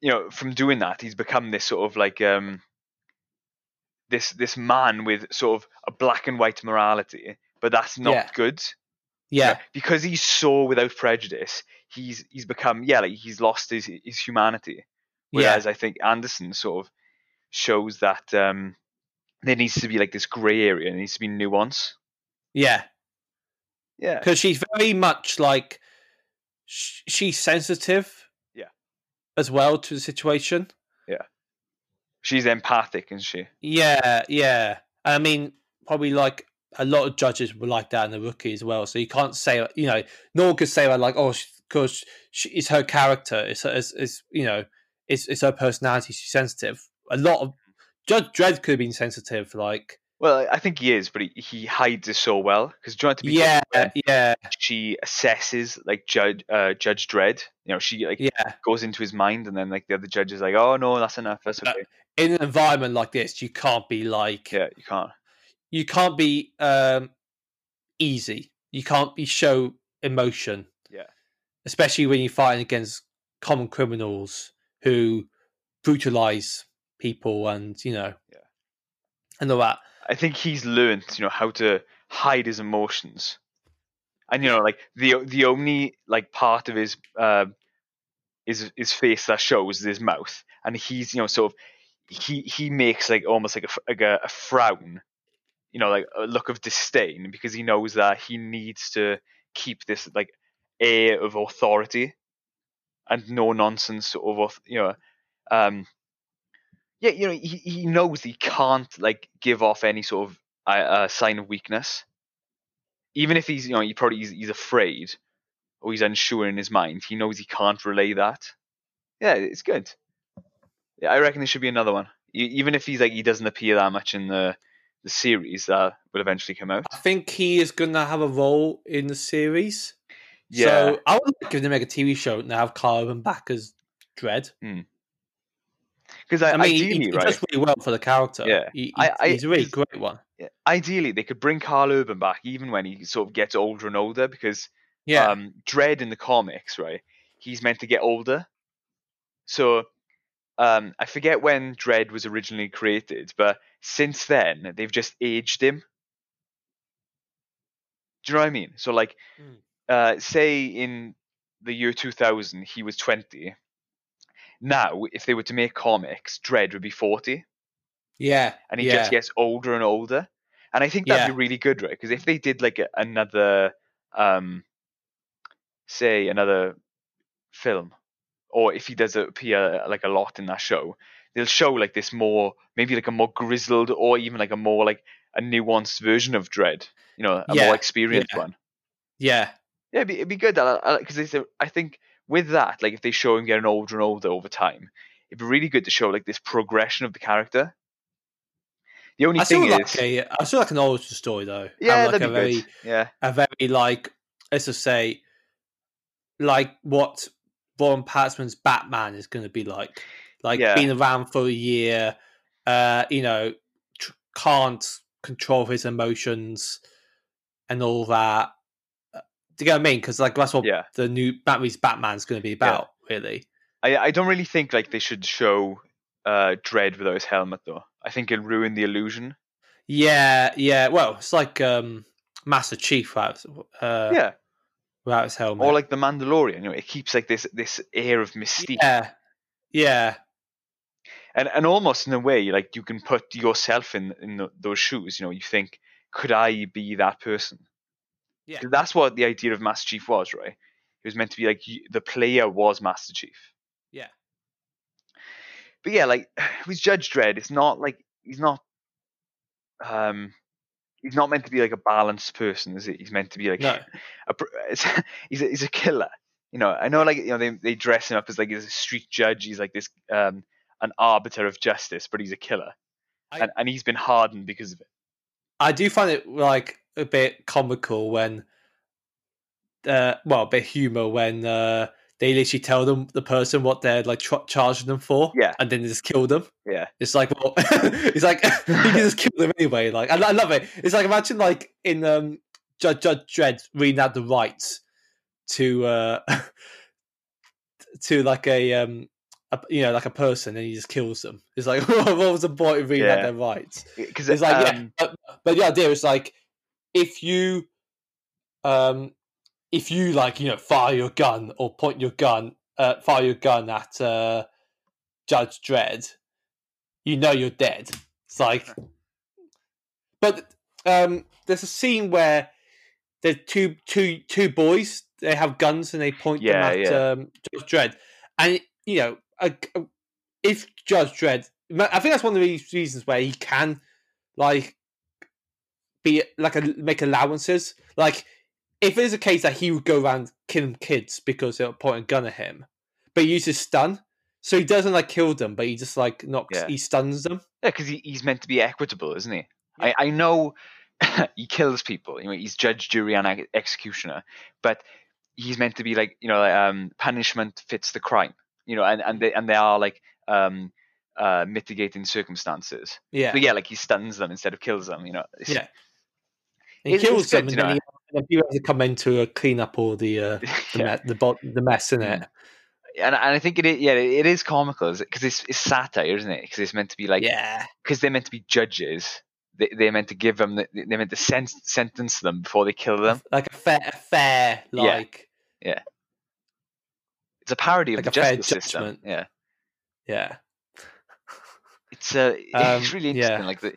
you know from doing that he's become this sort of like um, this this man with sort of a black and white morality, but that's not Yeah. good. You know, yeah, because he's so without prejudice. He's he's become yeah like he's lost his his humanity. Yeah, Whereas I think Anderson sort of shows that um, there needs to be like this grey area, there needs to be nuance. yeah. Yeah, Because she's very much like sh- she's sensitive. Yeah. As well to the situation. Yeah. She's empathic, isn't she? Yeah, yeah. I mean, probably like a lot of judges were like that in the rookie as well. So you can't say, you know, no one could say like, oh, because it's her character, it's, it's, it's you know, it's it's her personality. She's sensitive. A lot of Judge Dredd could have been sensitive, like Well, I think he is, but he, he hides it so well because do you want to be yeah, yeah, she assesses like Judge uh, Judge Dredd. You know, she like yeah. goes into his mind, and then like the other judge is like, "Oh no, that's enough. That's Uh, okay." In an environment like this, you can't be like Yeah, you can't. you can't be um easy. You can't be show emotion. Yeah. Especially when you're fighting against common criminals who brutalize people and, you know, Yeah. and all that. I think he's learned, you know, how to hide his emotions. And you know, like the the only like part of his uh, his his face that shows is his mouth, and he's you know sort of he he makes like almost like a like a, a frown, you know, like a look of disdain because he knows that he needs to keep this like air of authority and no nonsense sort of you know um yeah you know he, he knows he can't like give off any sort of uh, uh, sign of weakness. Even if he's you know he probably he's, he's afraid or he's unsure in his mind he knows he can't relay that. Yeah it's good. Yeah i reckon there should be another one. Even if he's like he doesn't appear that much in the the series that will eventually come out. I think he is going to have a role in the series. Yeah So I would like if they make a TV show and they have Karl Urban back as Dredd. because I mean, he- ideally he, right does really well for the character. Yeah. He, he- I- I- he's a really great one. Yeah, ideally they could bring Karl Urban back even when he sort of gets older and older because Yeah. um Dredd in the comics, right? He's meant to get older. So um I forget when Dredd was originally created, but since then they've just aged him. Do you know what I mean? So like Mm. Uh say in the year 2000 he was 20. Now if they were to make comics, Dredd would be 40 yeah. and he yeah. just gets older and older. And I think that'd Yeah. be really good, right? Because if they did like a, another, um, say another film, or if he does appear like a lot in that show, they'll show like this more, maybe like a more grizzled, or even like a more like a nuanced version of Dredd. You know, a Yeah, more experienced one. yeah. Yeah, it'd be, it'd be good because I think with that, like if they show him getting older and older over time, it'd be really good to show like this progression of the character. The only I thing is, like a, I still like an origin story though. yeah, like that'd a be very, good. Yeah, a very like let's just say, like what Rob Pattinson's Batman is going to be like, like Yeah. being around for a year, uh, you know, tr- can't control his emotions and all that. You get what I mean? Because like that's what yeah. the new Batman's Batman's going to be about, really. I I don't really think like they should show uh Dredd without his helmet though. I think it'll ruin the illusion. Yeah, yeah. Well, it's like um Master Chief, right? Uh, yeah, without his helmet. or like the Mandalorian. You know, it keeps like this this air of mystique, yeah, yeah, and and almost in a way, like you can put yourself in in tho- those shoes. You know, you think, could I be that person? Yeah. That's what the idea of Master Chief was, right? It was meant to be like the player was Master Chief. yeah. But yeah, like with Judge Dredd, it's not like he's not um he's not meant to be like a balanced person, is he? He's meant to be like No, a, it's, he's a, he's a killer. You know, I know like you know they they dress him up as like he's a street judge. He's like this um an arbiter of justice, but he's a killer, I- and and he's been hardened because of it. I do find it like a bit comical when, uh, well, a bit humor when uh, they literally tell them the person what they're like tr- charging them for, Yeah. and then they just kill them. Yeah, It's like, well, it's like you can just kill them anyway. Like, I, I love it. It's like imagine like in um, Judge Judge Dredd reading out the rights to uh, to like a um, a, you know, like a person, and he just kills them. It's like, what was the point of reading out Yeah. their rights? because It's like, yeah, um, but, but the idea is like, if you, um, if you like, you know, fire your gun or point your gun, uh, fire your gun at uh, Judge Dredd, you know you're dead. It's like, but um, there's a scene where there's two two two boys. They have guns and they point Yeah, them at yeah. um, Judge Dredd, and you know, a, a- if Judge Dredd, I think that's one of the reasons where he can like be like a, make allowances. Like if it is a case that he would go around killing kids because they'll point a gun at him, but he uses stun, so he doesn't like kill them, but he just like knocks, Yeah. he stuns them. yeah, because he, he's meant to be equitable, isn't he? Yeah. I I know he kills people. You know, he's judge, jury, and executioner, but he's meant to be like you know, like, um, punishment fits the crime. You know, and and they and they are like um uh mitigating circumstances. Yeah, But yeah, like he stuns them instead of kills them. You know. It's- Yeah. He it's kills them, good, and then, know. he, and then people have to come in to uh, clean up all the uh, the, yeah. me- the, the mess in it. and, and I think it is, yeah it is comical because it's, it's satire isn't it? Because it's meant to be like yeah, because they're meant to be judges. They, they're meant to give them the, they're meant to sen- sentence them before they kill them. like a fair, a fair, like, Yeah. like it's a parody of Like the justice system. yeah. Yeah, it's uh, Um, it's really yeah. interesting like the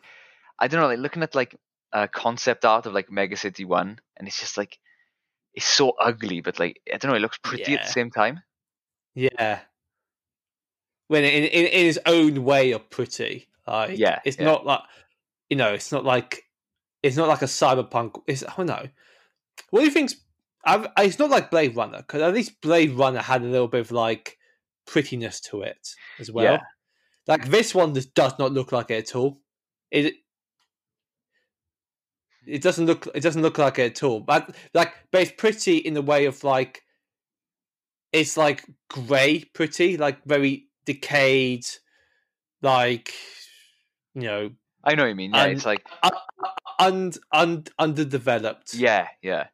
I don't know like looking at like uh, concept art of like Mega City One and it's just like it's so ugly but like I don't know it looks pretty at the same time yeah. When in, in in his own way of pretty, like Yeah, it's yeah. not like you know, it's not like it's not like a cyberpunk. It's I don't know. What do you think's? I've, it's not like Blade Runner because at least Blade Runner had a little bit of like prettiness to it as well. Yeah. Like this one just does not look like it at all. It it doesn't look it doesn't look like it at all. But like but it's pretty in the way of like it's like grey pretty, like very decayed, like you know, I know what you mean yeah Um, it's like un, un, underdeveloped. yeah yeah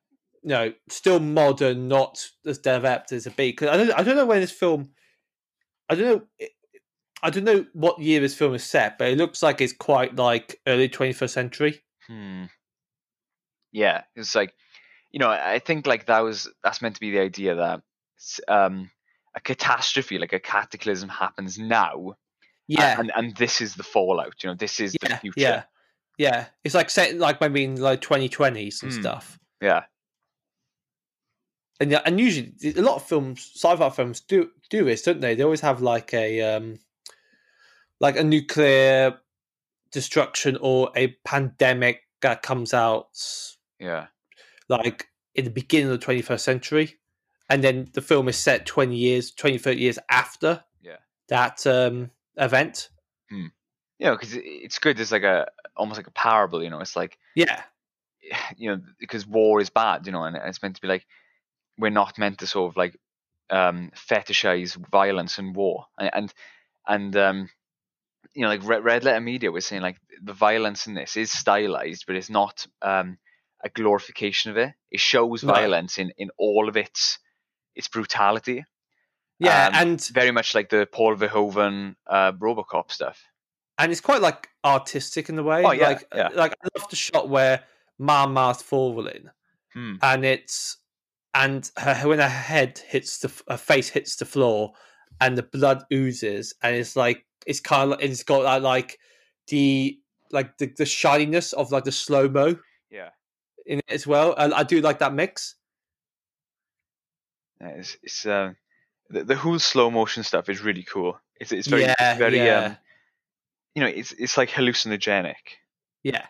you know, still modern, not as developed as it be. Because I don't, I don't know when this film, I don't know, I don't know what year this film is set, but it looks like it's quite like early twenty first century. Hmm. Yeah, it's like, you know, I think like that was that's meant to be the idea that um, a catastrophe, like a cataclysm, happens now, Yeah, and and this is the fallout. You know, this is the future. yeah, yeah. It's like set like maybe in like twenty twenties and Hmm. stuff. yeah, And yeah, and usually a lot of films, sci-fi films, do do this, don't they? They always have like a um, like a nuclear destruction or a pandemic that comes out yeah, like in the beginning of the 21st century and then the film is set 20 years 20 30 years after Yeah. that um event you know, because it's good. There's like a almost like a parable. You know, it's like yeah you know because war is bad. You know, and it's meant to be like we're not meant to sort of like um fetishize violence and war and and, and um you know like red, red letter media was saying like the violence in this is stylized but it's not um a glorification of it. It shows violence in in all of its its brutality. Yeah Um, and very much like the paul verhoeven uh robocop stuff. And it's quite like artistic in the way. Oh, yeah, like yeah. like i love the shot where Ma-Ma's falling. Hmm. and it's and her when her head hits the her face hits the floor, and the blood oozes, and it's like it's kind of it's got that like the like the, the shininess of like the slow mo Yeah. In it as well. And I do like that mix. Yeah, It's, it's uh, the, the whole slow motion stuff is really cool. It's it's very Yeah, very yeah. um, you know, it's it's like hallucinogenic. Yeah.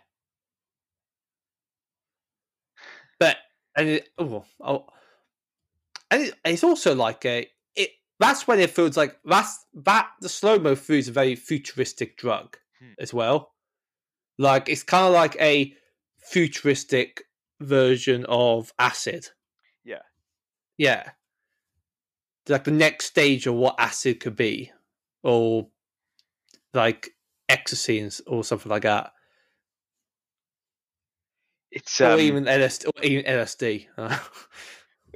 But and it, oh, oh and it, it's also like a it. That's when it feels like that's that the slow mo food is a very futuristic drug Hmm. as well. Like it's kind of like a futuristic version of acid. Yeah. Yeah. Like the next stage of what acid could be, or like ecstasy or something like that. It's um, or even LSD. Or even LSD.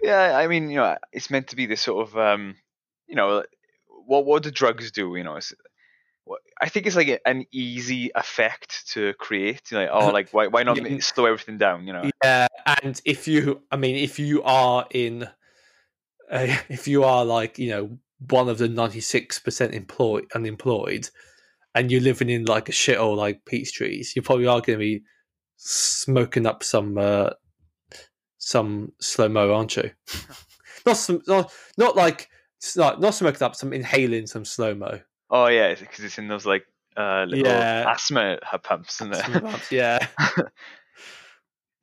yeah, I mean, you know, it's meant to be this sort of um, you know, what what do drugs do? You know, I think it's like an easy effect to create. You know, like, oh, like why why not Yeah. slow everything down? You know, yeah, and if you, I mean, if you are in, uh, if you are like you know one of the ninety six percent employed unemployed, and you're living in like a shithole like Peach Trees, you probably are going to be smoking up some uh, some slow mo, aren't you? not some, not not like not not smoking up some inhaling some slow mo. Oh yeah, because it's in those like uh little Yeah. asthma pumps, isn't it? yeah,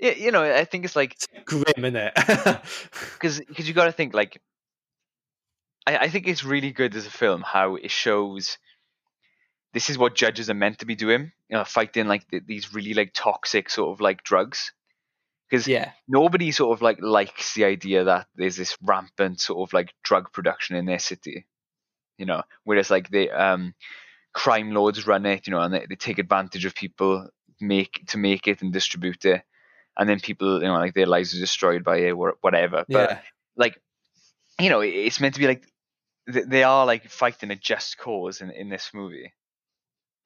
yeah, you know, I think it's like it's grim, isn't it? because because you got to think like I, I think it's really good as a film how it shows this is what judges are meant to be doing you know fighting like th- these really like toxic sort of like drugs because yeah, nobody sort of like likes the idea that there's this rampant sort of like drug production in their city you know whereas like the um crime lords run it you know and they, they take advantage of people make to make it and distribute it. And then people you know like their lives are destroyed by it or whatever. But yeah. like you know it's meant to be like they are like fighting a just cause in, in this movie.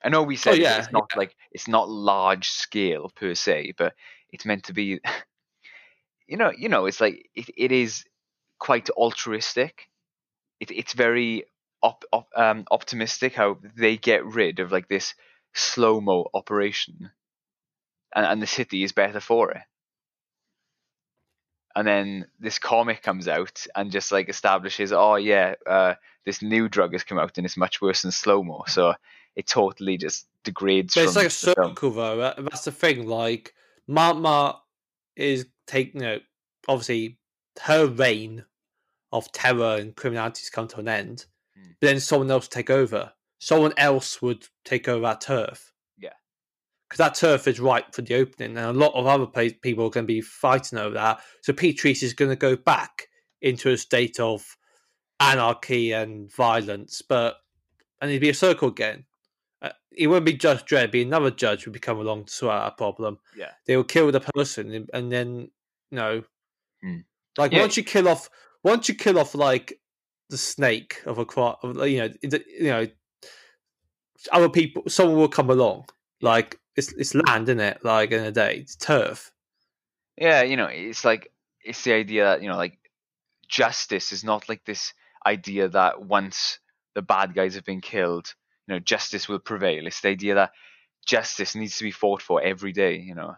I know we said Oh, yeah, it's not like it's not large scale per se but it's meant to be you know you know it's like it, it is quite altruistic. It, it's very op, op, um, optimistic how they get rid of like this slow mo operation and, and the city is better for it and then this comic comes out and just like establishes oh yeah uh, this new drug has come out and it's much worse than slow mo so it totally just degrades But from it's like a circle, though. That's the thing. Like, Ma-Ma is taking, you know, obviously her reign of terror and criminality has come to an end. But then someone else take over. Someone else would take over that turf. Yeah. Because that turf is ripe for the opening, and a lot of other pla- people are going to be fighting over that. So Peach Trees is going to go back into a state of anarchy and violence, but and it'd be a circle again. Uh, it wouldn't be Judge Dredd, it'd be another judge would come along to sort out a problem. Yeah. They will kill the person and, and then you know Hmm. like Yeah. once you kill off once you kill off like the snake of a crime you know you know other people someone will come along. Like it's it's land, isn't it? Like in a day. It's turf. Yeah, you know, it's like it's the idea that you know, like justice is not like this idea that once the bad guys have been killed, you know, justice will prevail. It's the idea that justice needs to be fought for every day. You know,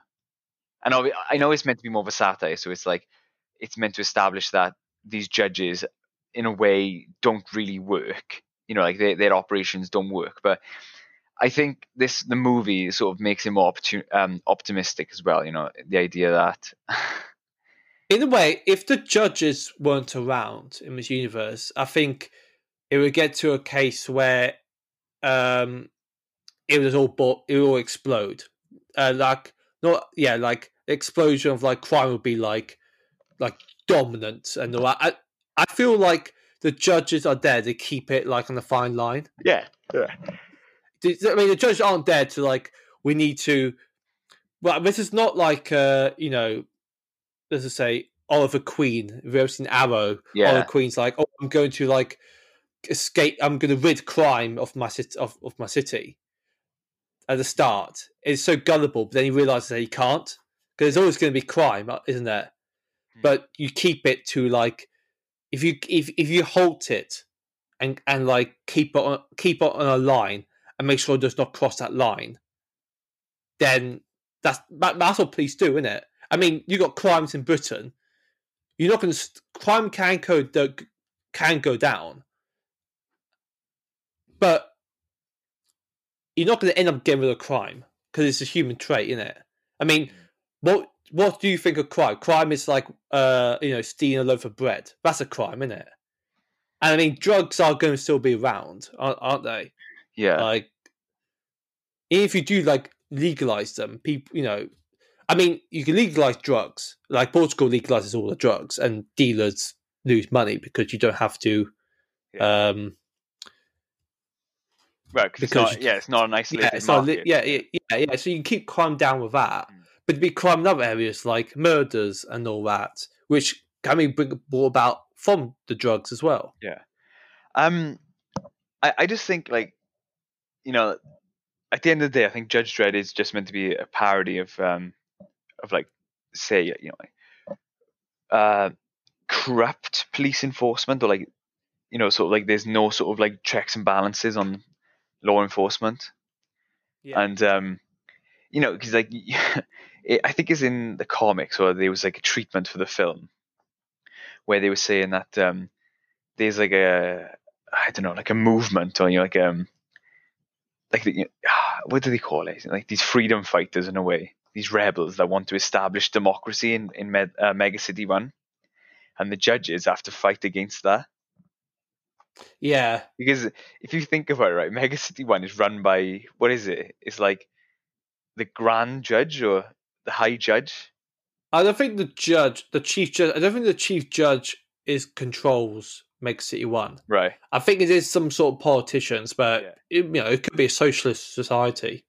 and I know it's meant to be more of a satire, so it's like it's meant to establish that these judges, in a way, don't really work. You know, like their their operations don't work, but. I think this the movie sort of makes it more um, optimistic as well. You know, the idea that In a way, if the judges weren't around in this universe, I think it would get to a case where um it was all bo- it would all explode. Uh, like not yeah, like explosion of like crime would be like like dominant and all that. I, feel like the judges are there to keep it like on the fine line. Yeah, yeah, I mean, the judges aren't there to like. We need to. Well, this is not like uh, you know, let's just say Oliver Queen. If you've ever seen Arrow, Yeah. Oliver Queen's like, oh, I'm going to like escape. I'm going to rid crime of my city. Of, of my city. At the start, it's so gullible, but then he realizes that he can't because there's always going to be crime, uh, isn't there? but you keep it to like if you if if you halt it and and like keep it on keep it on a line and make sure it does not cross that line, then that's that, that's what police do, isn't it? I mean, you got crimes in Britain. You're not going to crime can go can go down, but you're not going to end up getting rid of crime because it's a human trait, isn't it? I mean, what what do you think of crime? Crime is like uh, you know stealing a loaf of bread. That's a crime, isn't it? And I mean, drugs are going to still be around, aren't, aren't they? Yeah. Like, if you do like legalize them, people, you know, I mean, you can legalize drugs. Like Portugal legalizes all the drugs, and dealers lose money because you don't have to. Yeah. Um, right. Cause it's not, yeah, it's not an isolated yeah, it's not, li- yeah, yeah, yeah, yeah. So you can keep crime down with that. But be crime in other areas like murders and all that, which can be bring, brought about from the drugs as well. Yeah. Um, I, I just think like, you know, at the end of the day, I think Judge Dredd is just meant to be a parody of um, of like, say, you know, like, uh, corrupt police enforcement or like, you know, sort of like there's no sort of like checks and balances on law enforcement. Yeah. and um, you know, because like it, I think it's in the comics or there was like a treatment for the film where they were saying that um, there's like a I don't know, like a movement or you know, like um, like the, you know, what do they call it? Like these freedom fighters in a way, these rebels that want to establish democracy in in Med, uh, Mega City One, and the judges have to fight against that. Yeah, Because if you think about it, right, Mega City One is run by what is it? It's like the Grand Judge or the High Judge. I don't think the judge, the chief judge, I don't think the chief judge is controls Mega City One. Right. I think it is some sort of politicians, but Yeah. it, you know, it could be a socialist society.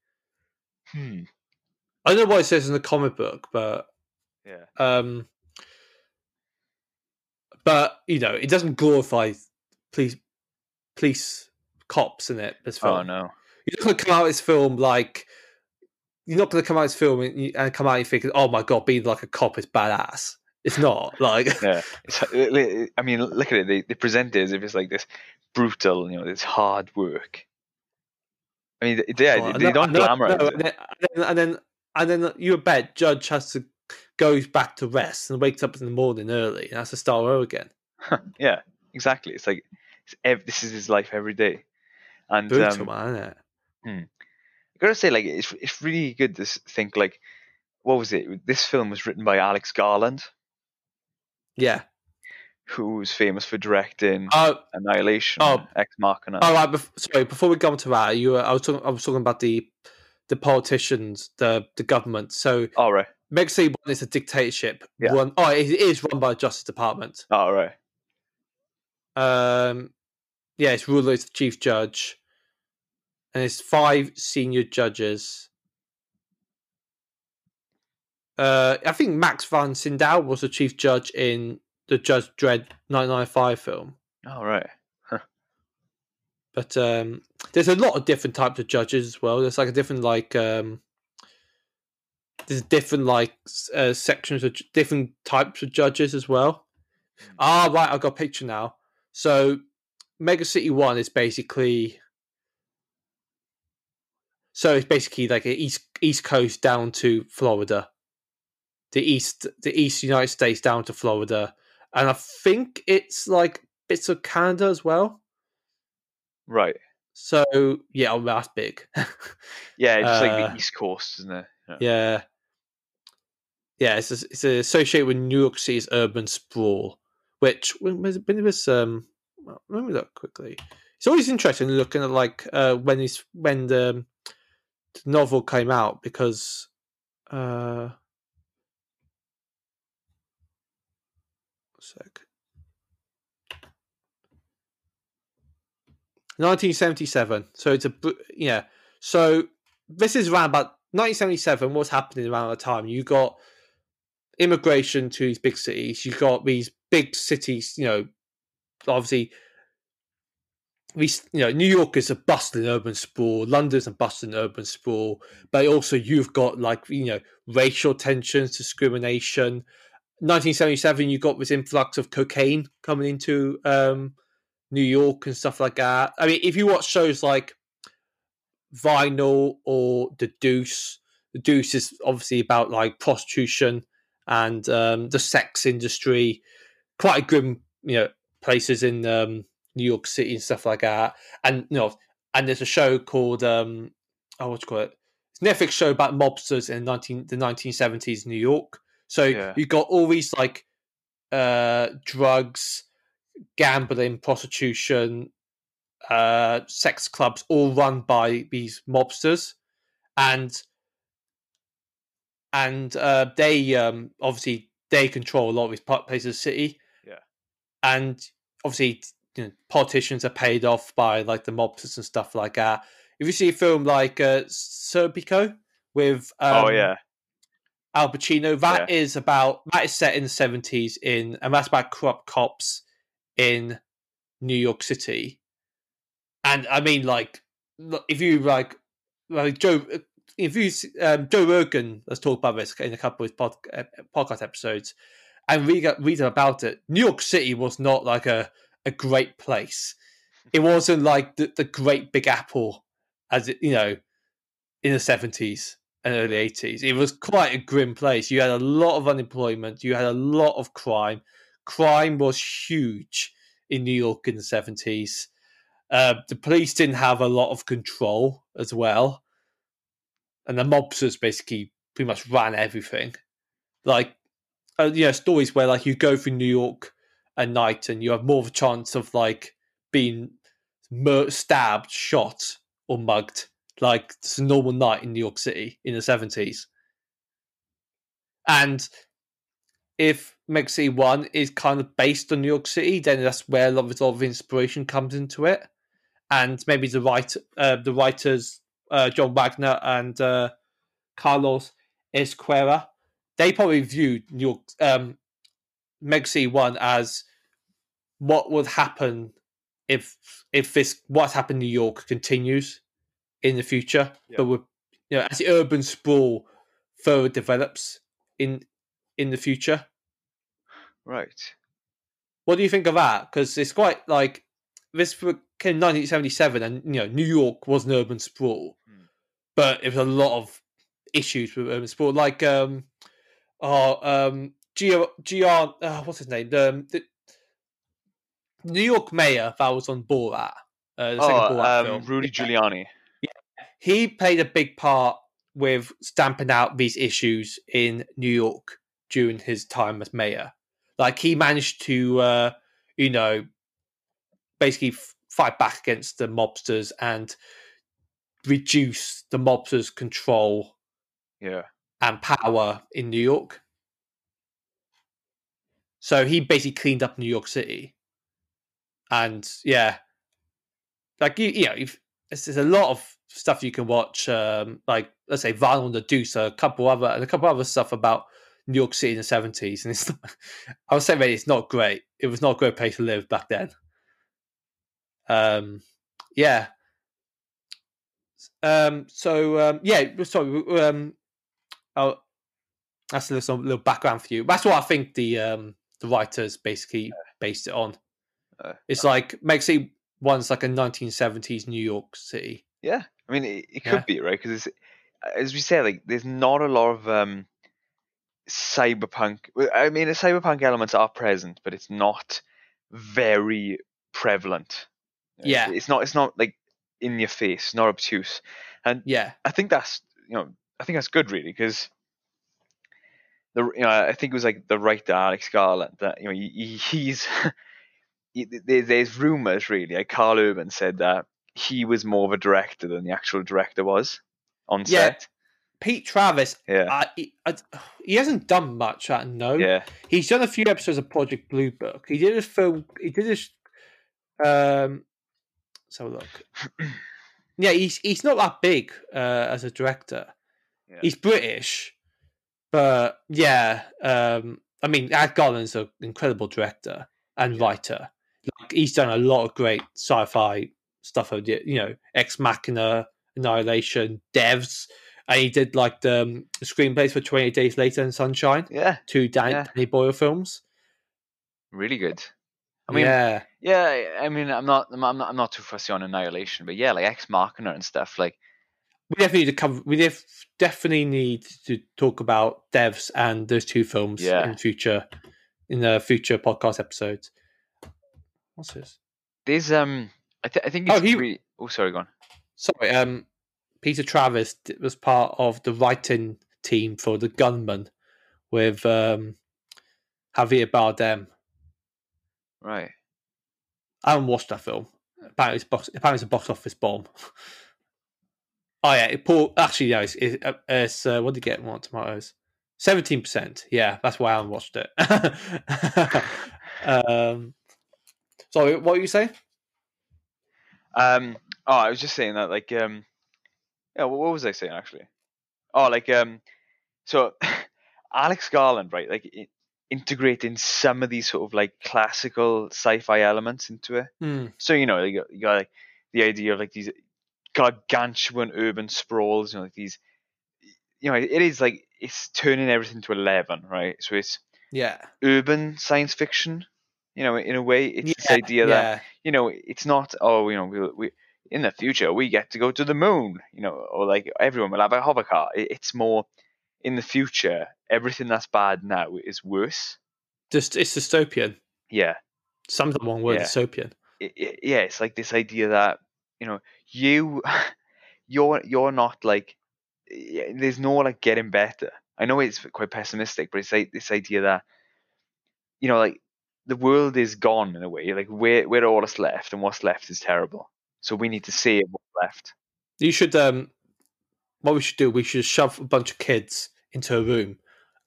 Hmm. I don't know what it says in the comic book, but Yeah. um, but you know, it doesn't glorify police, police cops in it. This film. Oh no. You're not to come out of this film like you're not going to come out of this film and, you- and come out and think, "Oh my god, being like a cop is badass." It's not like Yeah. It's, uh, I mean, look at it. They, they present it as if it's like this brutal, you know, this hard work. I mean, yeah, they, they no, don't no, glamorize no, it. and, then, and then and then you bet Judge has to goes back to rest and wakes up in the morning early and has to start over again. yeah, exactly. It's like it's ev- this is his life every day, and Brutal, um, man, isn't it? I gotta say, like, it's it's really good to think like, what was it? This film was written by Alex Garland, Yeah. who's famous for directing Uh, Annihilation, oh. Ex Machina. all right. Bef- sorry, before we go on to that, you were, I was talking. I was talking about the the politicians, the the government. So All right, Mega City One is a dictatorship. Yeah. Run, oh, it is run by the Justice Department. all right, Um, yeah, its ruler is the chief judge, and it's five senior judges. Uh, I think Max von Sydow was the chief judge in the Judge Dredd 995 film. all right. But um, there's a lot of different types of judges as well. There's like a different like um, there's different like uh, sections of different types of judges as well. Ah, right, I've got a picture now. So Mega City One is basically so it's basically like east east coast down to Florida, the east the east United States down to Florida, and I think it's like bits of Canada as well. Right. So yeah, oh, that's big. Yeah, it's just like Uh, the East Coast, isn't it? Yeah. yeah, yeah. It's it's associated with New York City's urban sprawl, which when was when it was um. Let me look quickly. It's always interesting looking at like uh when it's when the, the novel came out because uh. Sec. 1977. So it's a yeah. So this is around about 1977. What's happening around the time? You got immigration to these big cities. You got these big cities. You know, obviously, these you know New York is a bustling urban sprawl. London's a bustling urban sprawl. But also you've got like you know racial tensions, discrimination. 1977, you got this influx of cocaine coming into um, New York and stuff like that. I mean, if you watch shows like Vinyl or The Deuce, The Deuce is obviously about like prostitution and um, the sex industry, quite a grim, you know, places in um, New York City and stuff like that. And you know, and there's a show called um, oh, what you call it? It's Netflix show about mobsters in 19 the 1970s New York. So Yeah. you got all these like uh, drugs, gambling, prostitution, uh, sex clubs, all run by these mobsters, and and uh, they um, obviously they control a lot of these places of the city. Yeah. and obviously you know, politicians are paid off by like the mobsters and stuff like that. If you see a film like uh, Serpico with um, oh yeah, Al Pacino. That is about that is set in the seventies in, and that's about corrupt cops in New York City. And I mean, like, if you like, like Joe, if you um, Joe Rogan has talked about this in a couple of his pod, uh, podcast episodes, and read read about it. New York City was not like a a great place. It wasn't like the, the Great Big Apple, as it you know, in the seventies and early 80s. It was quite a grim place. You had a lot of unemployment, you had a lot of crime. Crime was huge in New York in the 70s. Uh, the police didn't have a lot of control as well. And the mobsters basically pretty much ran everything. Like, uh, you know, stories where like you go through New York at night and you have more of a chance of like being mur- stabbed, shot, or mugged like it's a normal night in New York City in the seventies. And if Mega City One is kind of based on New York City, then that's where a lot of, a lot of inspiration comes into it. And maybe the writer, uh, the writers, uh, John Wagner and uh, Carlos Ezquerra, they probably viewed New York, um, Mega City One as what would happen if if this what happened in New York continues in the future, Yeah. but with you know as the urban sprawl further develops in in the future. right. What do you think of that? Because it's quite like this came in 1977, and you know New York was an urban sprawl, Hmm. but it was a lot of issues with urban sprawl, like um, oh um, Gr Gr uh, what's his name? The, um, the New York mayor that was on Borat. Uh, the second Oh, Borat um, film. Rudy Giuliani. Yeah. he played a big part with stamping out these issues in New York during his time as mayor. Like he managed to, uh, you know, basically f- fight back against the mobsters and reduce the mobsters' control Yeah. and power in New York. So he basically cleaned up New York City, and yeah, like you, you know, if, there's, there's a lot of stuff you can watch. Um, like let's say Vinyl and the Deuce, a couple other and a couple other stuff about New York City in the seventies, and it's not, I would say maybe it's not great. It was not a great place to live back then. Um, yeah. Um. So um. Yeah. Sorry. Um. Oh, that's a little, little background for you. That's what I think the um the writers basically based it on. Uh, It's like Mega City One's like a 1970s New York City. Yeah, I mean, it, it Yeah. could be right because, as we say, like there's not a lot of um, cyberpunk. I mean, the cyberpunk elements are present, but it's not very prevalent. Yeah. it's not. It's not like in your face, not obtuse, and Yeah, I think that's you know, I think that's good really because the you know I think it was like the writer Alex Garland that you know he, he's there's rumors really like Karl Urban said that he was more of a director than the actual director was on Yeah. set. Pete Travis. Yeah, Uh, he, I, he hasn't done much. I know. yeah, He's done a few episodes of Project Blue Book. He did a film. He did this. Um, let's have a look. yeah, he's he's not that big uh, as a director. Yeah. He's British, but yeah. Um, I mean, Ad Garland's an incredible director and writer. Like he's done a lot of great sci-fi stuff. of the- You know, Ex Machina, Annihilation, Devs, and he did like the, um, screenplays for Twenty Eight Days Later and Sunshine, Yeah, two Dan- Yeah. Danny Boyle films. really good. I mean, yeah, yeah. I mean, I'm not, I'm not, I'm not too fussy on Annihilation, but yeah, like Ex Machina and stuff. Like, we definitely need to cover. We def- definitely need to talk about Devs and those two films Yeah. in future in the future podcast episodes. What's this? there's um, I, th- I think Oh, he- re- oh, sorry, go on. Sorry, um, Peter Travis was part of the writing team for The Gunman with um, Javier Bardem. Right. I haven't watched that film. Apparently, it's box. Apparently, it's a box office bomb. oh yeah, it, Paul. Actually, no. It's, it's, uh, it's uh, what did you get? Rotten Tomatoes. Seventeen percent. Yeah, that's why I haven't watched it. um, sorry, what were you saying? Um. Oh, I was just saying that, like, um, yeah. What, was I saying actually? Oh, like, um, so Alex Garland, right? Like, integrating some of these sort of like classical sci-fi elements into it. Hmm. So you know, you got, you got like the idea of like these gargantuan urban sprawls. You know, like these. You know, it is like it's turning everything to eleven, right? So it's Yeah. urban science fiction. You know, in a way, it's this Yeah, idea that you know, it's not oh, you know, we we in the future we get to go to the moon, you know, or like everyone will have a hover car. It, it's more in the future, everything that's bad now is worse. Just it's dystopian. Yeah, Some of the one word Yeah. dystopian. it, it- yeah, it's like this idea that you know you you're you're not like there's no like getting better. I know it's quite pessimistic, but it's like this idea that you know like the world is gone in a way. Like we're we're all that's left, and what's left is terrible. So we need to save what's left. You should um what we should do, we should shove a bunch of kids into a room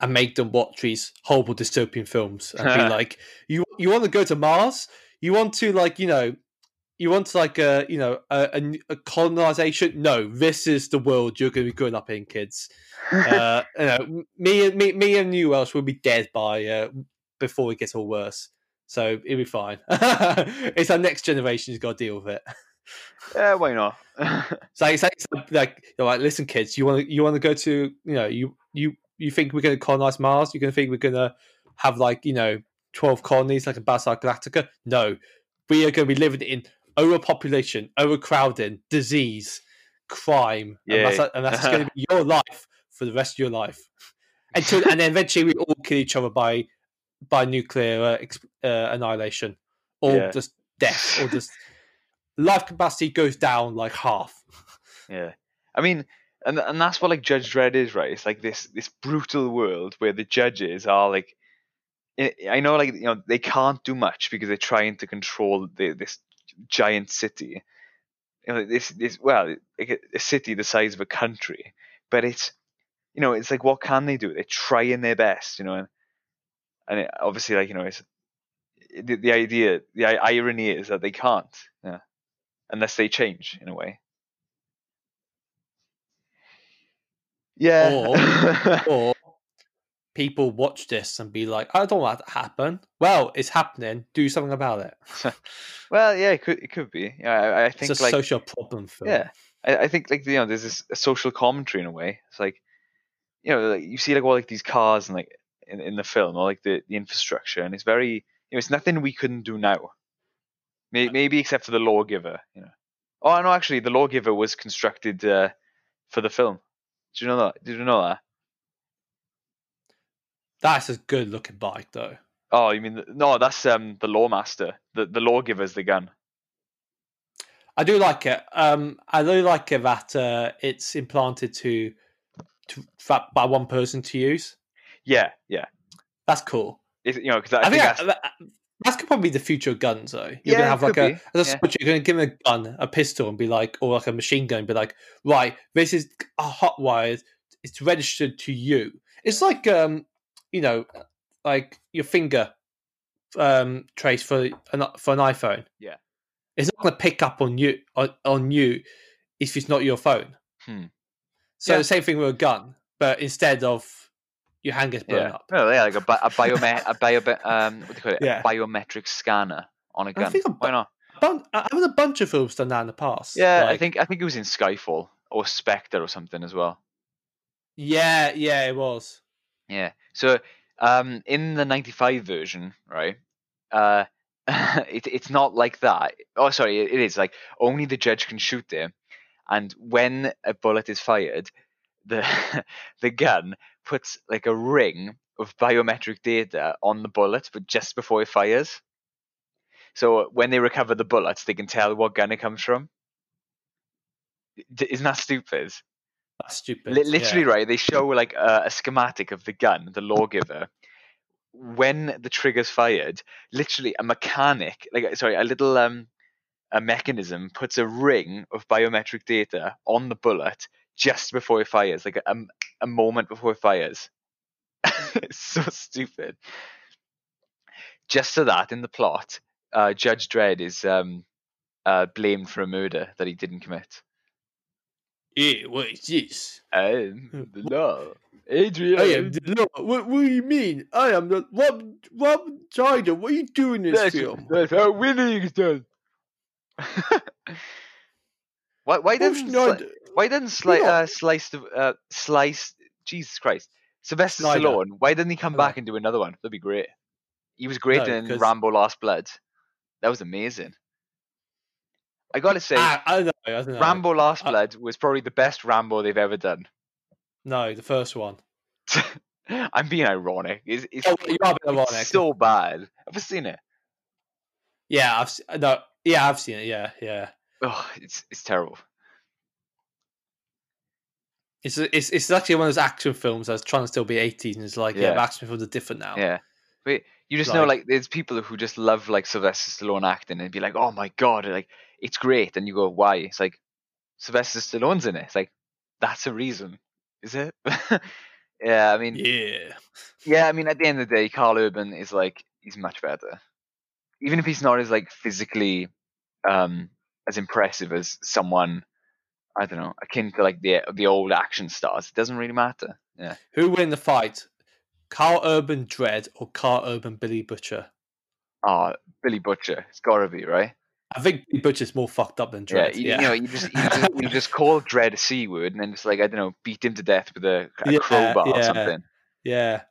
and make them watch these horrible dystopian films and be like, You you want to go to Mars? You want to like, you know, you want to like a you know a colonization? No, this is the world you're going to be growing up in, kids. Uh, you know, me and me, me and you Welsh will be dead by uh, before it gets all worse. So it'll be fine. it's our next generation who's got to deal with it. yeah, why not? So it's like, it's like, like, you're like, listen, kids, you want to you want to go to you know you you you think we're going to colonize Mars? You're going to think we're going to have like you know twelve colonies like a Battlestar Galactica? No, we are going to be living in overpopulation, overcrowding, disease, crime, and that's, Yeah. and that's going to be your life for the rest of your life. Until and then eventually we all kill each other by by nuclear uh, uh, annihilation, or Yeah. just death, or just life capacity goes down like half. Yeah, I mean, and and that's what like Judge Dredd is, right? It's like this this brutal world where the judges are like, I I know, like you know, they can't do much because they're trying to control the, this giant city. You know, this this well, like a, a city the size of a country, but it's you know, it's like what can they do? They're trying their best, you know, and and it, obviously, like you know, it's the, the idea, the irony is that they can't, yeah, unless they change in a way. Yeah. or people watch this and be like, I don't want that to happen. Well, it's happening. Do something about it. well, yeah, it could it could be. Yeah, I, I think It's a like social problem film. yeah, I, I think like you know, there's this a social commentary in a way. It's like you know, like you see like all like these cars and like in, in the film or like the, the infrastructure, and it's very you know, it's nothing we couldn't do now. Maybe, maybe except for the lawgiver, you know. Oh no, actually, the lawgiver was constructed uh, for the film. do you know that? Did you know that? That's a good looking bike, though. Oh, you mean the, no? That's um the lawmaster. The the lawgiver's the gun. I do like it. Um, I do like it that uh, it's implanted to, to by one person to use. Yeah, yeah. That's cool. It, you know, because I, I, think think that's, that, that's probably be the future of guns, though. You're Yeah, gonna have like could a a Yeah. you're gonna give him a gun, a pistol, and be like, or like a machine gun, and be like, right, this is a hot wire. It's registered to you. It's like um, you know, like your finger um trace for an for an iPhone. Yeah. it's not gonna pick up on you on, on you if it's not your phone. Hmm. So Yeah. the same thing with a gun, but instead of your hand gets blown yeah. up. Well, yeah, like a, bi- a biome- a bio um what do you call it? Yeah. A biometric scanner on a gun. I think a Why bi- not? Bun- I mean, a bunch of films done that in the past. Yeah, I think I think it was in Skyfall or Spectre or something as well. Yeah, yeah, it was. Yeah. So um, in the '95 version, right? Uh, it, it's not like that. Oh, sorry, it, it is like only the judge can shoot there, and when a bullet is fired, the the gun puts like a ring of biometric data on the bullet, but just before it fires. So when they recover the bullets, they can tell what gun it comes from. D- Isn't that stupid? That's stupid. Li- literally, yeah. right? They show like a, a schematic of the gun, the lawgiver. When the trigger's fired, literally a mechanic, like sorry, a little um, a mechanism puts a ring of biometric data on the bullet just before he fires, like a, a moment before he fires. it's so stupid. Just so that in the plot, uh, Judge Dredd is um, uh, blamed for a murder that he didn't commit. Yeah, what is this? The law, Adrian. I am the law. What, what do you mean? I am the Rob Rob Schneider. What are you doing in this That's, film? that's how winning is done. why? Why Rob doesn't Schneider. Sli- Why doesn't Sli- uh, Slice the uh, Slice? Jesus Christ, Sylvester. Stallone. Why didn't he come back and do another one? That'd be great. He was great No, in because- Rambo: Last Blood. That was amazing. I gotta say, Ah, I know. I know. Rambo: Last I- Blood was probably the best Rambo they've ever done. No, the first one. I'm being ironic. It's, it's, Oh, you are being ironic. so bad. Have you seen it? Yeah, I've no. Yeah, I've seen it. Yeah, yeah. Oh, it's it's terrible. It's it's it's actually one of those action films that's trying to still be 80s and it's like yeah, Yeah. action films are different now. Yeah. But you just know, Like- like, there's people who just love like Sylvester Stallone acting and be like, oh my god, like it's great, and you go, why? It's like Sylvester Stallone's in it. It's like that's a reason, is it? yeah, I mean, yeah. Yeah. I mean, at the end of the day, Karl Urban is like he's much better, even if he's not as like physically um as impressive as someone. I don't know, akin to like the the old action stars. It doesn't really matter. Yeah. Who win the fight? Karl Urban Dredd or Karl Urban Billy Butcher? Oh, Billy Butcher. It's gotta be right. I think Billy Butcher's more fucked up than Dredd. Yeah, Yeah, you, you know, you just you just, you just call Dredd a c word, and then just like I don't know, beat him to death with a, a Yeah, crowbar or something. yeah.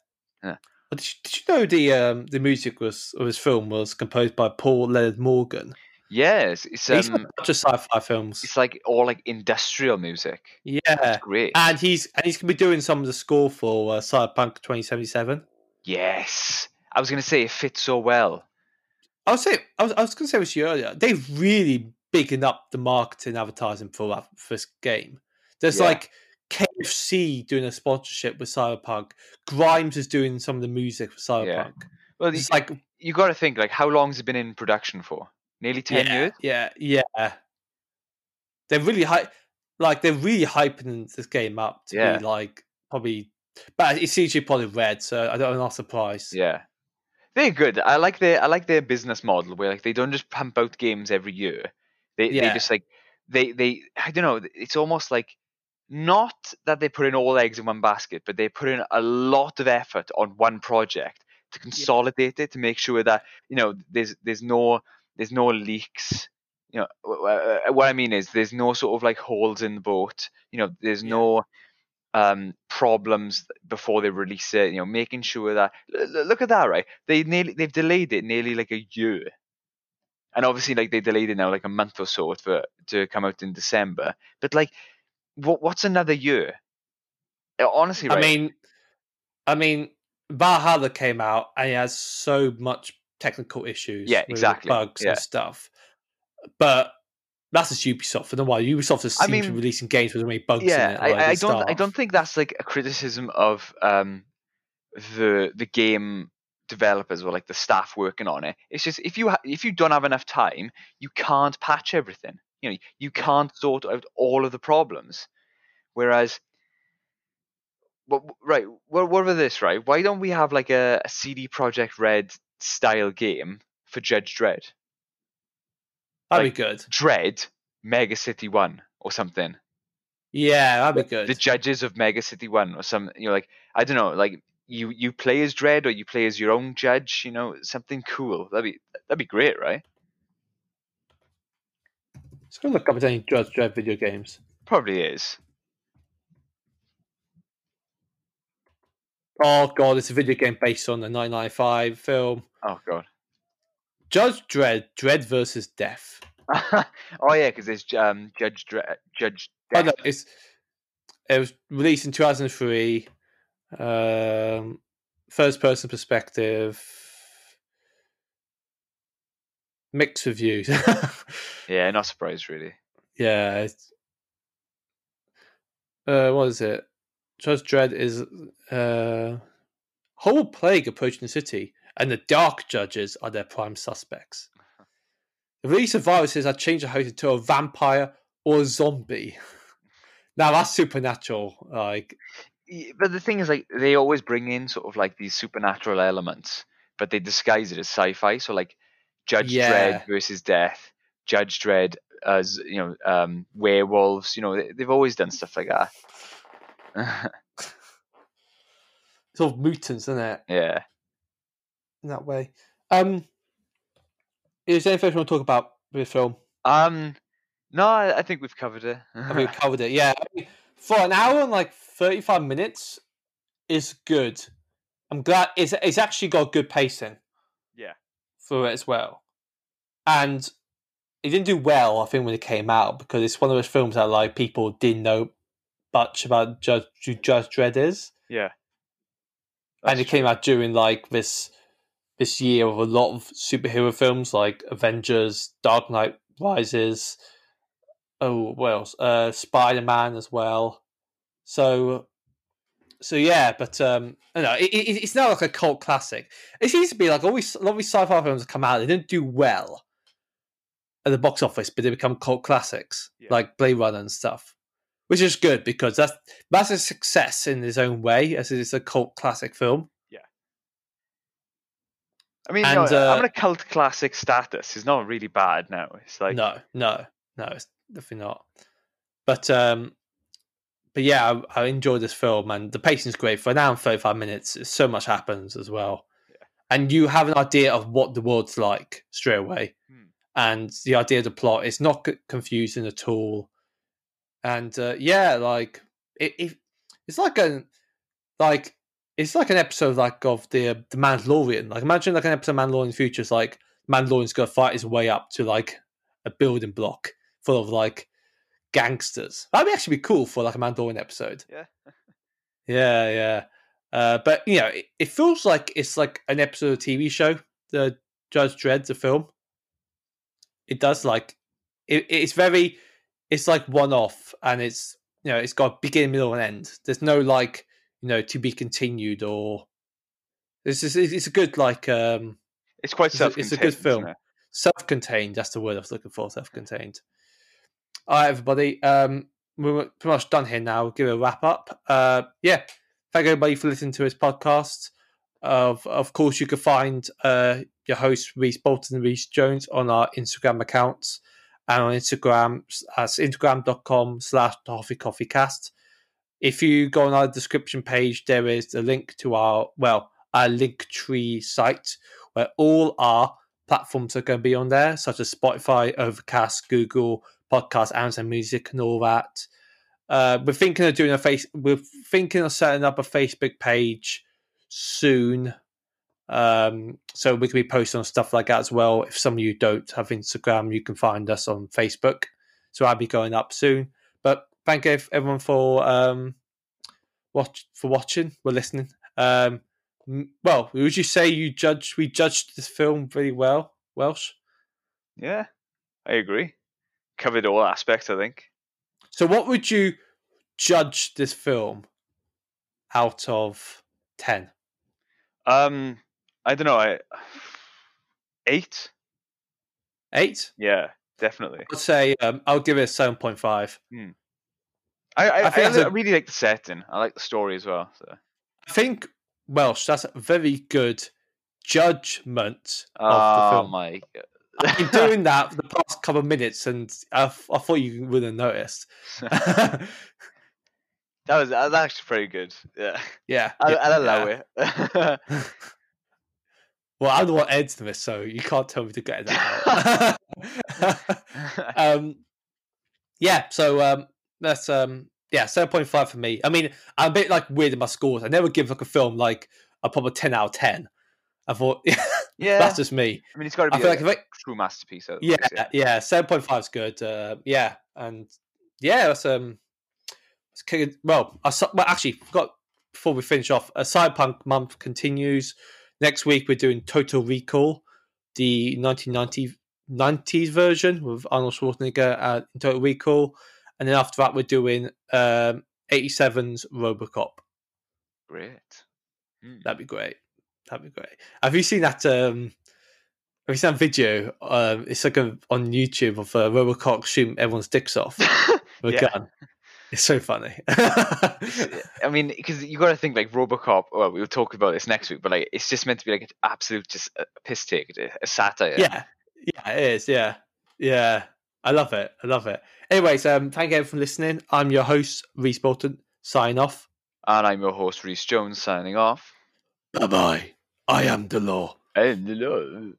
Yeah. Did you, did you know the um, the music was of his film was composed by Paul Leonard Morgan? Yes, it's he's um, a bunch of sci-fi films. it's like all like industrial music. Yeah, It's great. and he's and he's gonna be doing some of the score for uh, Cyberpunk 2077. yes, I was gonna say it fits so well. I was say I was, I was going to say this to you earlier. They've really bigging up the marketing advertising for that for this game. There's Yeah. like KFC doing a sponsorship with Cyberpunk. Grimes is doing some of the music for Cyberpunk. Well, It's you, like you got to think like how long's it been in production for? Nearly ten yeah, years. Yeah, yeah. They're really hype. Like they're really hyping this game up to Yeah. be like probably, but it's CD Projekt Red, so I don't, I'm not surprised. Yeah, they're good. I like their I like their business model where like they don't just pump out games every year. They they just like they they I don't know. It's almost like not that they put in all eggs in one basket, but they put in a lot of effort on one project to consolidate it to make sure that you know there's there's no there's no leaks. You know uh, what I mean is there's no sort of like holes in the boat. You know there's Yeah. no um problems before they release it. You know making sure that look at that right. They nearly they've delayed it nearly like a year. And obviously, like they delayed it now, like a month or so for to come out in December. But like, what what's another year? Uh, Honestly, right? I mean, I mean, Valhalla came out and it has so much technical issues. Yeah, exactly, Bugs yeah. and stuff. But that's just Ubisoft. For the while, Ubisoft has I seems to be releasing games with many bugs yeah, in it. I, like, I the don't I don't think that's like a criticism of um the the game developers or like the staff working on it. It's just if you ha- if you don't have enough time, you can't patch everything. You know, you can't sort out all of the problems. Whereas, what right? What what about this? Right? Why don't we have like a, a CD Projekt Red style game for Judge Dredd? That'd like- be good. Dredd Mega City One or something. Yeah, that'd be good. the judges of Mega City One or some you know like I don't know like you you play as Dredd or you play as your own judge you know something cool that'd be that'd be great right Let's go look up if any Judge Dredd video games. probably is Oh god, it's a video game based on the 1995 film Oh god. Judge Dredd, Dredd versus Death. oh yeah, because it's um, Judge Dre- Judge. Oh, no, it's it was released in 2003. Um, first person perspective. Mixed reviews. Yeah, not surprised really. yeah. It's, uh, what is it? Judge Dredd is uh, whole plague approaching the city, and the dark judges are their prime suspects. The release of viruses had changed the host into a vampire or a zombie. now that's supernatural. Like, But the thing is, like, they always bring in sort of like these supernatural elements, but they disguise it as sci-fi. So like, Judge Yeah. Dredd versus Death, Judge Dredd as you know, um, werewolves. You know, they've always done stuff like that. sort of mutants, isn't it? yeah. In that way. Um, is there anything else you want to talk about with the film? Um. No, I, I think we've covered it. I mean, we covered it. Yeah, I mean, for an hour and like thirty-five minutes is good. I'm glad it's it's actually got good pacing. Yeah. for it as well, and it didn't do well. I think when it came out because it's one of those films that like people didn't know much about Judge Judge Dredd is, yeah. and That's it came out during like this this year of a lot of superhero films like Avengers, Dark Knight Rises. Oh, what else? Uh, Spider Man as well. So, so yeah, but um, I don't know it, it, it's now like a cult classic. It seems to be like always a lot of these sci-fi films come out, they didn't do well at the box office, but they become cult classics Yeah. like Blade Runner and stuff, which is good because that's that's a success in its own way as it is a cult classic film. Yeah, I mean, And, know, uh, having a cult classic status is not really bad now. It's like no, no, no, it's definitely not. But um, but yeah, I, I enjoyed this film, and the pacing's great. For an hour and thirty-five minutes, so much happens as well, and you have an idea of what the world's like straight away, Hmm. and the idea of the plot is not confusing at all, and uh, yeah, like it, it, it's like an like it's like an episode like of the uh, the Mandalorian. Like imagine like an episode of Mandalorian in the future. It's like Mandalorian's to fight his way up to like a building block full of like gangsters. That'd be actually be cool for like a Mandalorian episode. Yeah. yeah, yeah. Uh, but you know, it, it feels like it's like an episode of a TV show. The Judge Dredd, the film. It does like it, it's very it's like one off and it's you know it's got beginning middle and end. There's no like you know to be continued or it's just, it's a good like um it's quite self. it's a good film. self-contained that's the word i was looking for self-contained. All right everybody um we're pretty much done here now. We'll give it a wrap up. Uh yeah thank everybody for listening to this podcast. Of of course you can find uh your host Rhys Bolton and Rhys Jones on our instagram accounts and on instagram as instagram.com slash Hoffi Coffi Cast if you go on our description page there is a link to our well our link tree site where all our platforms are going to be on there, such as Spotify, Overcast, Google Podcast, Amazon Music, and all that. Uh, we're thinking of doing a face. We're thinking of setting up a Facebook page soon, um, so we can be posting on stuff like that as well. If some of you don't have Instagram, you can find us on Facebook. So I'll be going up soon. But thank you everyone for um, watch for watching, for listening. Um, well, would you say you judged we judged this film very well, Welsh? Yeah, I agree. Covered all aspects, I think. So what would you judge this film out of ten? Um, I don't know. I eight. Eight? Yeah, definitely. I'd say um, I'll give it a seven point five. I I, I I, think I, that's a- really like the setting. I like the story as well. So. I think Welsh, that's a very good judgment of the Oh film. my god. I've been doing that for the past couple of minutes, and I, I thought you would have noticed. that was that was actually pretty good. Yeah, yeah, I'll, yeah, I'll allow yeah. it. Well, I'm the one editing this, so you can't tell me to get that out. um, yeah, so um, let's um, yeah, seven point five for me. I mean, I'm a bit like weird in my scores. I never give like a film like a proper ten out of ten. I thought, Yeah, that's just me. I mean, it's got to I be feel a like if I, true masterpiece. Yeah, yeah. yeah, seven point five is good. Uh, yeah, and yeah, that's um, it's kind of- well, I well, actually, forgot before we finish off. A Cyberpunk month continues. Next week, we're doing Total Recall, the 1990 90s version with Arnold Schwarzenegger in Total Recall, and then after that, we're doing um 87's RoboCop. Great. Hmm. That'd be great. That'd be great. Have you seen that? Um, have you seen that video? Um, it's like a, on YouTube of uh, RoboCop shooting everyone's dicks off with a Yeah. gun. It's so funny. I mean, because you got to think like RoboCop. Well, we'll talk about this next week, but like it's just meant to be like an absolute just a piss take, a- a satire. yeah, yeah, it is. Yeah, yeah. I love it. I love it. Anyways, um, thank you everyone for listening. I'm your host, Rhys Bolton. Sign off. And I'm your host, Rhys Jones, signing off. Bye bye. I am the law. And hello.